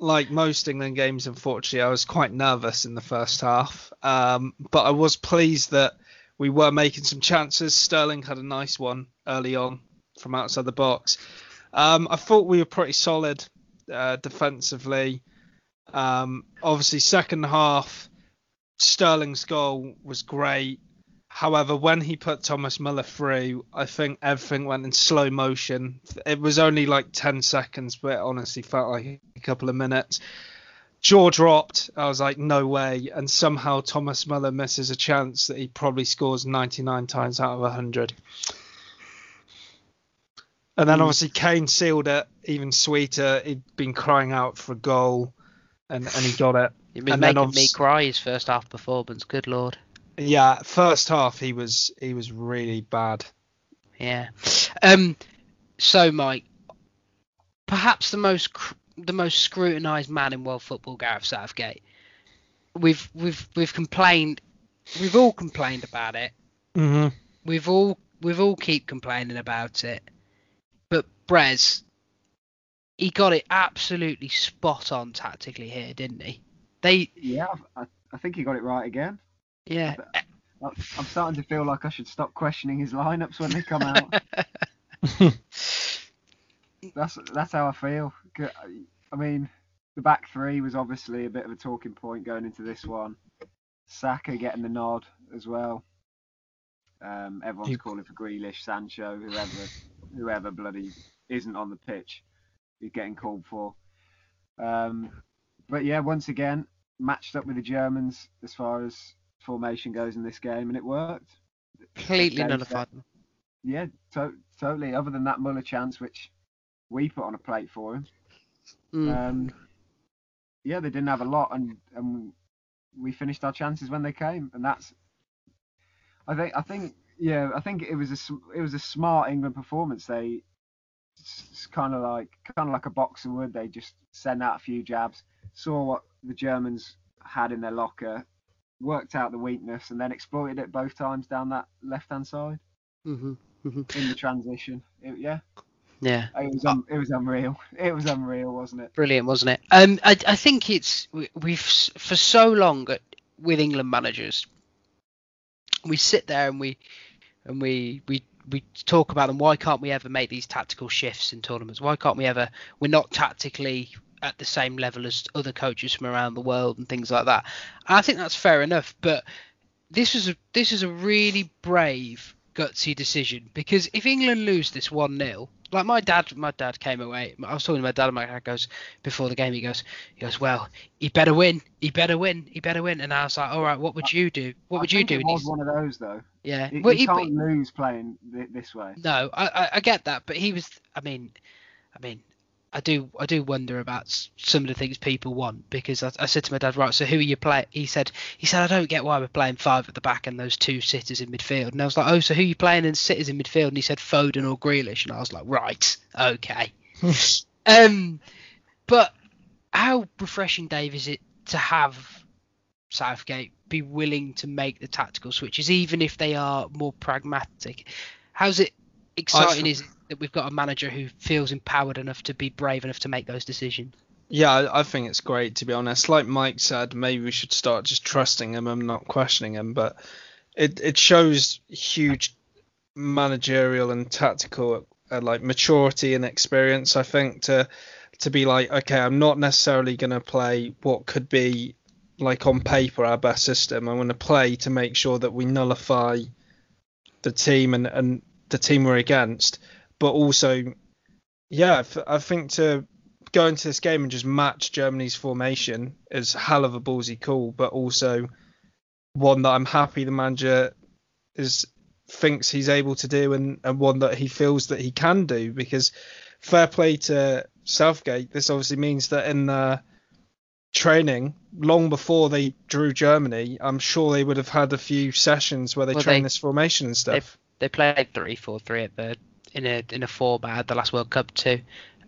like most England games, unfortunately, I was quite nervous in the first half. Um, but I was pleased that we were making some chances. Sterling had a nice one early on from outside the box. Um, I thought we were pretty solid uh, defensively. Um, obviously, second half, Sterling's goal was great. However, when he put Thomas Muller through, I think everything went in slow motion. It was only like 10 seconds, but it honestly felt like a couple of minutes. Jaw dropped. I was like, no way. And somehow Thomas Muller misses a chance that he probably scores 99 times out of 100. And then Mm. obviously Kane sealed it even sweeter. He'd been crying out for a goal, and, and he got it. It was And making me cry his first half performance. Good lord. Yeah, first half he was he was really bad. Yeah. Um. So, Mike, perhaps the most cr- the most scrutinised man in world football, Gareth Southgate. We've we've we've complained, we've all complained about it. hmm We've all we've all keep complaining about it. But Brez, he got it absolutely spot on tactically here, didn't he? They Yeah, I, I think he got it right again. Yeah. I- I'm starting to feel like I should stop questioning his lineups when they come out. that's that's how I feel. I mean, the back three was obviously a bit of a talking point going into this one. Saka getting the nod as well. Um, everyone's You- calling for Grealish, Sancho, whoever, whoever bloody isn't on the pitch, is getting called for. Um, but yeah, once again, matched up with the Germans as far as formation goes in this game, and it worked. Completely nullified them. Yeah, to- totally. Other than that Muller chance, which we put on a plate for him, Mm. um, yeah, they didn't have a lot, and, and we finished our chances when they came, and that's. I think I think yeah I think it was a it was a smart England performance. They kind of like kind of like a boxer would. They just send out a few jabs, saw what the Germans had in their locker, worked out the weakness, and then exploited it both times down that left hand side hmm hmm in the transition. It, yeah, Yeah. it was un- it was unreal. It was unreal, wasn't it? Brilliant, wasn't it? Um, I, I think it's we- we've for so long at, with England managers, we sit there and we and we we we talk about them. Why can't we ever make these tactical shifts in tournaments? Why can't we ever? We're not tactically at the same level as other coaches from around the world and things like that. And I think that's fair enough, but this was a this is a really brave gutsy decision because if England lose this one 0 like my dad, my dad came away. I was talking to my dad, and my dad goes before the game. He goes, he goes, well, he better win, he better win, he better win. And I was like, all right, what would you do? What I would you do? It was he's- one of those though. yeah, You, well, you he- can't lose playing th- this way. no, I, I I get that, but he was. I mean, I mean, I do I do wonder about some of the things people want because I, I said to my dad, right, so who are you playing? He said he said I don't get why we're playing five at the back and those two sitters in midfield. And I was like, oh, so who are you playing in sitters in midfield? And he said Foden or Grealish, and I was like, right, okay. um, but how refreshing, Dave, is it to have Southgate be willing to make the tactical switches, even if they are more pragmatic? How's it exciting? Is it that we've got a manager who feels empowered enough to be brave enough to make those decisions? Yeah, I, think it's great to be honest. Like Mike said, maybe we should start just trusting him and not questioning him. But it it shows huge managerial and tactical uh, like maturity and experience. I think to to be like, okay, I'm not necessarily going to play what could be like on paper our best system. I'm going to play to make sure that we nullify the team and and the team we're against. But also, yeah, I think to go into this game and just match Germany's formation is hell of a ballsy call, but also one that I'm happy the manager is thinks he's able to do and, and one that he feels that he can do because fair play to Southgate. This obviously means that in the training, long before they drew Germany, I'm sure they would have had a few sessions where they Well, trained they- this formation and stuff. They played three four three at the in a in a four bad the last World Cup too.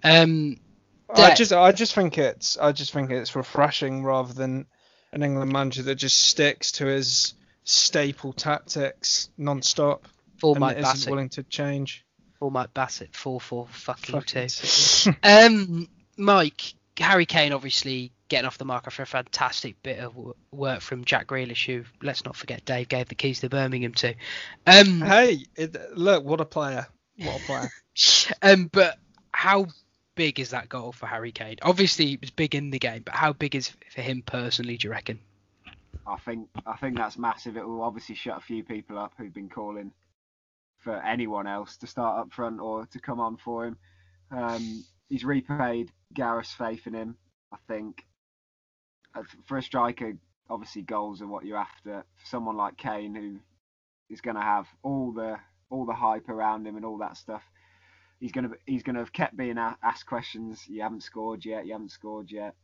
Um, I just I just think it's I just think it's refreshing rather than an England manager that just sticks to his staple tactics non-stop full and isn't Bassett, willing to change. full Mike Bassett, four four fucking Fucking two. Um, Mike, Harry Kane obviously getting off the mark after a fantastic bit of work from Jack Grealish, who let's not forget Dave gave the keys to Birmingham to. Um, hey, it, look what a player! What a player! um, but how big is that goal for Harry Kane? Obviously, it was big in the game, but how big is for him personally? Do you reckon? I think I think that's massive. It will obviously shut a few people up who've been calling for anyone else to start up front or to come on for him. Um, he's repaid Gareth's faith in him. I think Uh, for a striker, obviously goals are what you're after. For someone like Kane, who is going to have all the all the hype around him and all that stuff, he's gonna he's gonna have kept being a- asked questions. You haven't scored yet. You haven't scored yet.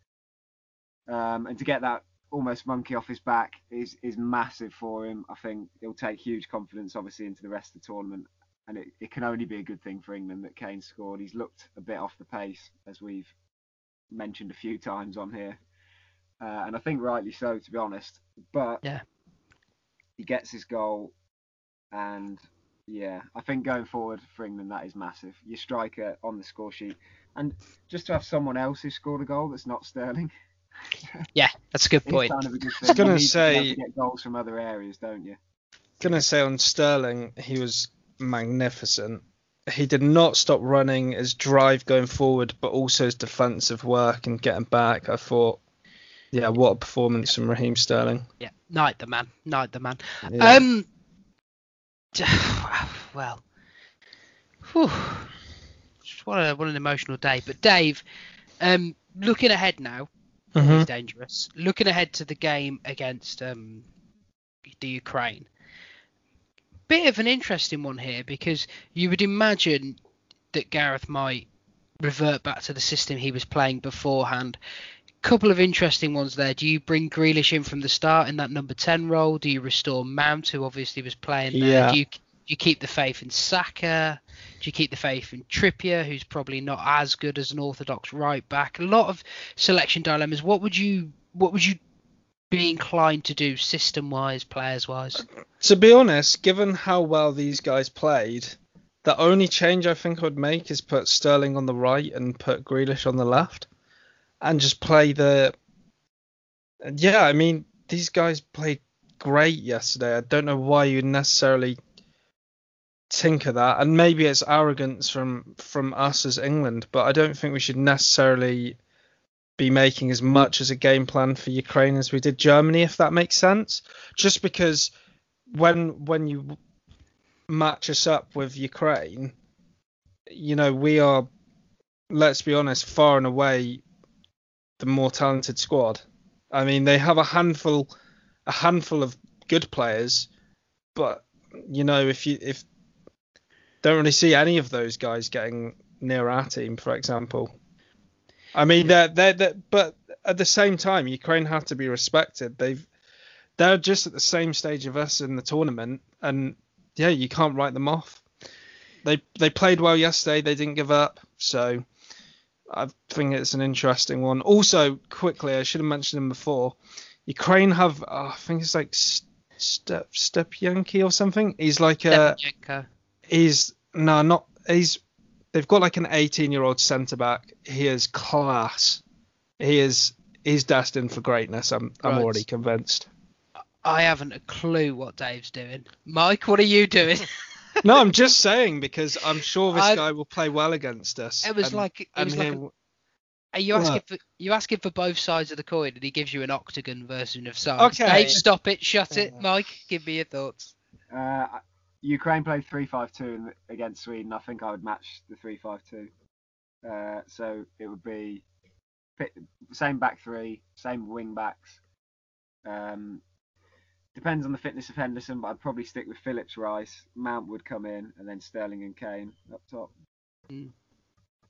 Um, and to get that almost monkey off his back is is massive for him. I think he'll take huge confidence, obviously, into the rest of the tournament. And it, it can only be a good thing for England that Kane scored. He's looked a bit off the pace, as we've mentioned a few times on here, uh, and I think rightly so, to be honest. But Yeah. he gets his goal, and yeah, I think going forward for England that is massive. Your striker on the score sheet, and just to have someone else who scored a goal that's not Sterling. Yeah, that's a good It's point. kind of a good thing. gonna you need to say- to get goals from other areas, don't you? gonna say on Sterling, he was magnificent. He did not stop running his drive going forward, but also his defensive work and getting back. I thought, yeah, what a performance from Raheem Sterling. Yeah, night the man, night the man. Yeah. Um, well, whew, just what a what an emotional day. But Dave, um, looking ahead now, Mhm. is dangerous. Looking ahead to the game against um, the Ukraine. Bit of an interesting one here because you would imagine that Gareth might revert back to the system he was playing beforehand. Couple of interesting ones there. Do you bring Grealish in from the start in that number 10 role? Do you restore Mount, who obviously was playing there? Yeah. Do you, do you keep the faith in Saka? Do you keep the faith in Trippier, who's probably not as good as an orthodox right back? A lot of selection dilemmas. What would you what would you be inclined to do system wise, players wise? To be honest, given how well these guys played, the only change I think I would make is put Sterling on the right and put Grealish on the left, and just play the. Yeah, I mean these guys played great yesterday. I don't know why you necessarily tinker that, and maybe it's arrogance from from us as England, but I don't think we should necessarily be making as much as a game plan for Ukraine as we did Germany, if that makes sense. Just because when when you match us up with Ukraine, you know we are, let's be honest, far and away the more talented squad. I mean, they have a handful, a handful of good players, but you know if you if don't really see any of those guys getting near our team, for example. I mean, they're, they're, they're, but at the same time, Ukraine have to be respected. They've they're just at the same stage of us in the tournament, and yeah, you can't write them off. They they played well yesterday. They didn't give up, so I think it's an interesting one. Also, quickly, I should have mentioned him before. Ukraine have, oh, I think it's like Step Step Yankee or something. He's like a Stepanenko. he's no not he's they've got like an 18 year old centre back he is class he is he's destined for greatness i'm i'm Right. already convinced I haven't a clue what Dave's doing. Mike, what are you doing? no i'm just saying because i'm sure this I- guy will play well against us It was and- like it and was like a, he'll- are you asking What? for you asking for both sides of the coin, and he gives you an octagon version of sides. Okay. Dave, stop it, shut it, Mike. Give me your thoughts. Uh, Ukraine played 3-5-2 against Sweden. I think I would match the 3-5-2. Uh, so it would be pi- same back three, same wing backs. Um, depends on the fitness of Henderson, but I'd probably stick with Phillips Rice. Mount would come in, and then Sterling and Kane up top Mm.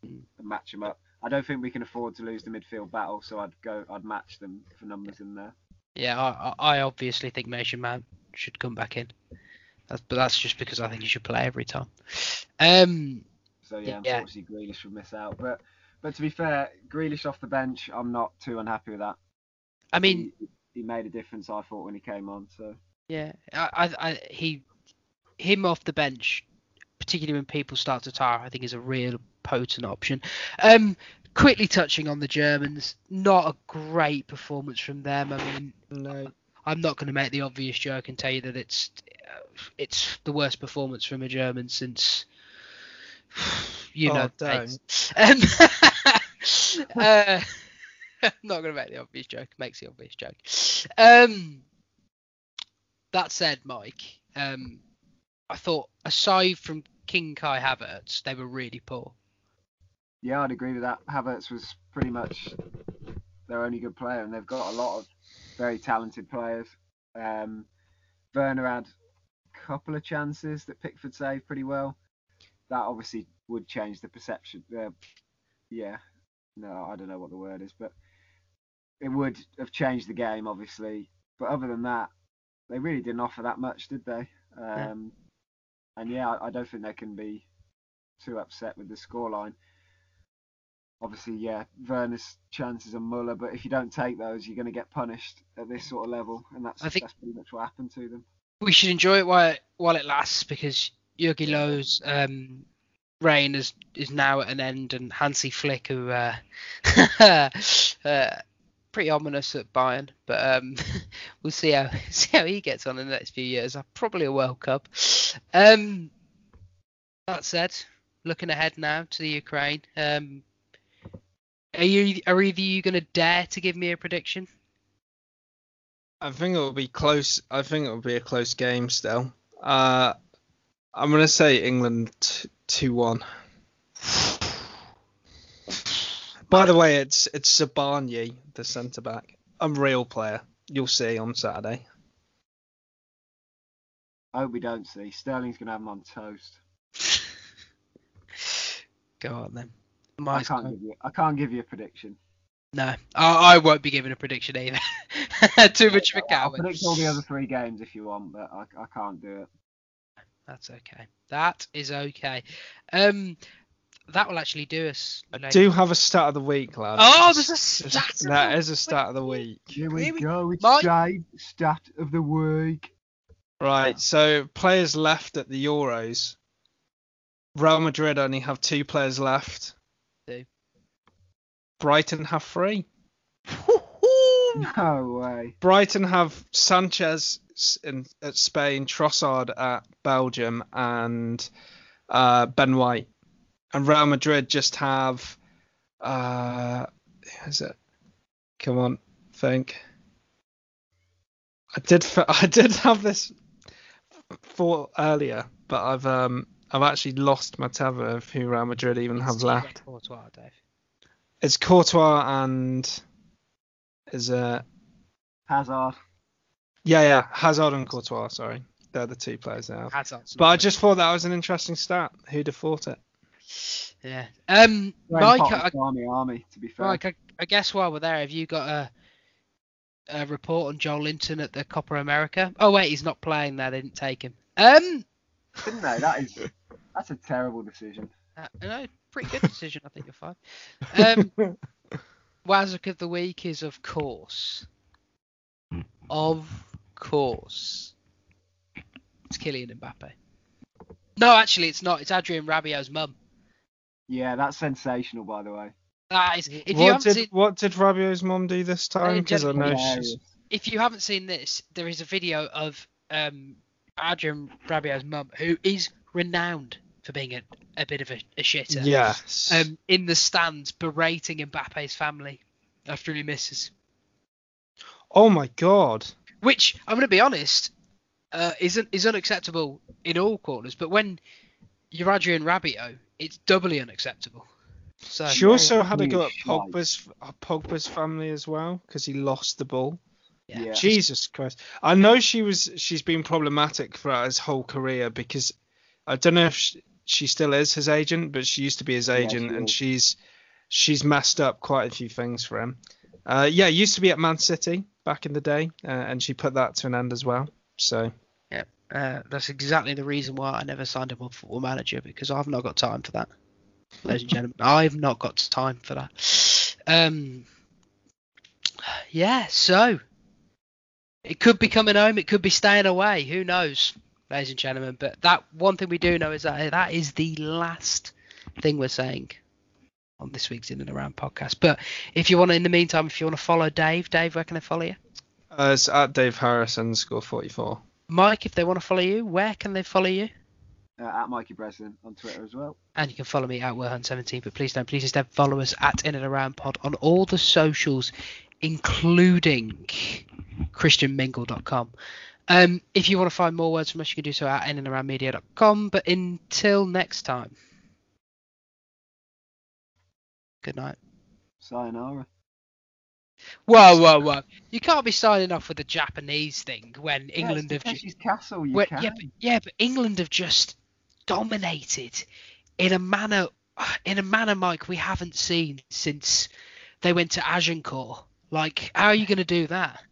And match them up. I don't think we can afford to lose the midfield battle, so I'd go. I'd match them for numbers in there. Yeah, I, I I obviously think Mason Mount should come back in. That's, but that's just because I think he should play every time. Um, So yeah, Yeah. unfortunately Grealish would miss out. But but to be fair, Grealish off the bench, I'm not too unhappy with that. I mean, he, he made a difference. I thought when he came on. So yeah, I, I, I he, him off the bench, particularly when people start to tire, I think is a real potent option. Um, quickly touching on the Germans, not a great performance from them. I mean, no I'm not going to make the obvious joke and tell you that it's it's the worst performance from a German since you Oh, know. don't. Um, uh, I'm not going to make the obvious joke. Makes the obvious joke. Um, that said, Mike, um, I thought aside from King Kai Havertz, they were really poor. yeah, I'd agree with that. Havertz was pretty much their only good player, and they've got a lot of very talented players. Um, Werner had a couple of chances that Pickford saved pretty well. That obviously would change the perception. Uh, yeah, no, I don't know what the word is, but it would have changed the game, obviously. But other than that, they really didn't offer that much, did they? Um, And yeah, I, I don't think they can be too upset with the scoreline. Obviously, yeah, Werner's chances are Muller, but if you don't take those, you're going to get punished at this sort of level, and that's I think- that's pretty much what happened to them. we should enjoy it while it, while it lasts because Jogi Löw's um, reign is is now at an end, and Hansi Flick, who uh, uh, pretty ominous at Bayern, but um, we'll see how see how he gets on in the next few years. Uh, Probably a World Cup. Um, that said, looking ahead now to the Ukraine. Um, are you are either you going to dare to give me a prediction? I think it will be close. I think it will be a close game still. Uh, I'm gonna say England two one. By the way, it's it's Zabarnyi, the centre back, a real player. You'll see on Saturday. I hope we don't see. Sterling's going to have them on toast. Go on then. I can't give you. I can't give you a prediction. No, I, I won't be giving a prediction either. Too much of a I'll coward. predict all the other three games if you want, but I, I can't do it. That's okay. That is okay. Um, that will actually do us. I ladies. do have a stat of the week, lads. Oh, there's a Just- stat. of That the is a stat of the week. Here we we go. It's Mike- Dave, stat of the week. Right, so players left at the Euros. Real Madrid only have two players left. Two. Brighton have three. No way. Brighton have Sanchez in, at Spain, Trossard at Belgium, and uh, Ben White. And Real Madrid just have. Uh, who is it? Come on, think. I did. f- I did have this thought earlier, but I've um I've actually lost my tether of who Real Madrid even have left. Courtois, Dave. It's Courtois and is uh Hazard. yeah yeah Hazard and Courtois. Sorry, they're the two players now. Hazard's But I just thought that was an interesting stat. Who'd have thought it? Yeah. Um, Mike, I, Army Army, to be fair. Mike, I, I guess while we're there, have you got a a report on Joelinton at the Copa America? Oh wait, he's not playing there. They didn't take him. Um, Didn't they? That is that's a terrible decision. uh, no, pretty good decision. I think you're fine. Um, Wazzock of the week is of course, of course, it's Kylian Mbappe. No, actually, it's not. It's Adrien Rabiot's mum. Yeah, that's sensational, by the way. That is, if you what haven't did seen, what did Rabiot's mom do this time? Because I know Hilarious. she's if you haven't seen this, there is a video of um, Adrien Rabiot's mum, who is renowned for being a, a bit of a, a shitter, yes. um, in the stands berating Mbappe's family after he misses. oh my god. Which I'm going to be honest, uh, isn't is unacceptable in all corners. But when you're Adrian Rabiot, it's doubly unacceptable. So She also had a go at. Pogba's uh, Pogba's family as well because he lost the ball. yeah. Yeah. Jesus Christ! I know she was she's been problematic throughout his whole career because I don't know if she, she still is his agent, but she used to be his Yeah, agent, she and is. she's she's messed up quite a few things for him. Uh, yeah, used to be at Man City back in the day, uh, and she put that to an end as well. So Uh, that's exactly the reason why I never signed up on Football Manager because I've not got time for that, ladies and gentlemen. I've not got time for that. Um, yeah, so it could be coming home, it could be staying away. Who knows, ladies and gentlemen? But that one thing we do know is that that is the last thing we're saying on this week's In and Around podcast. But if you want, to, in the meantime, if you want to follow Dave, Dave, where can I follow you? uh, it's at Dave Harris underscore forty four. Mike, if they want to follow you, where can they follow you? Uh, at Mikey Breslin on Twitter as well. And you can follow me at Wilhunt17, but please don't, please instead follow us at In and Around Pod on all the socials, including ChristianMingle.com. Um, if you want to find more words from us, you can do so at inandaroundmedia.com. But until next time, good night. Sayonara. Whoa, whoa, whoa! You can't be signing off with the Japanese thing when England have. it's ju- Takeshi's castle. You when- can. yeah, but, yeah, but England have just dominated in a manner, in a manner, Mike, we haven't seen since they went to Agincourt. Like, how are you going to do that?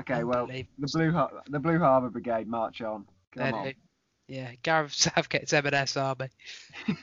Okay, well, the Blue Har- the Blue Harbour Brigade march on. Come on. Yeah, Gareth Southgate's M&S army.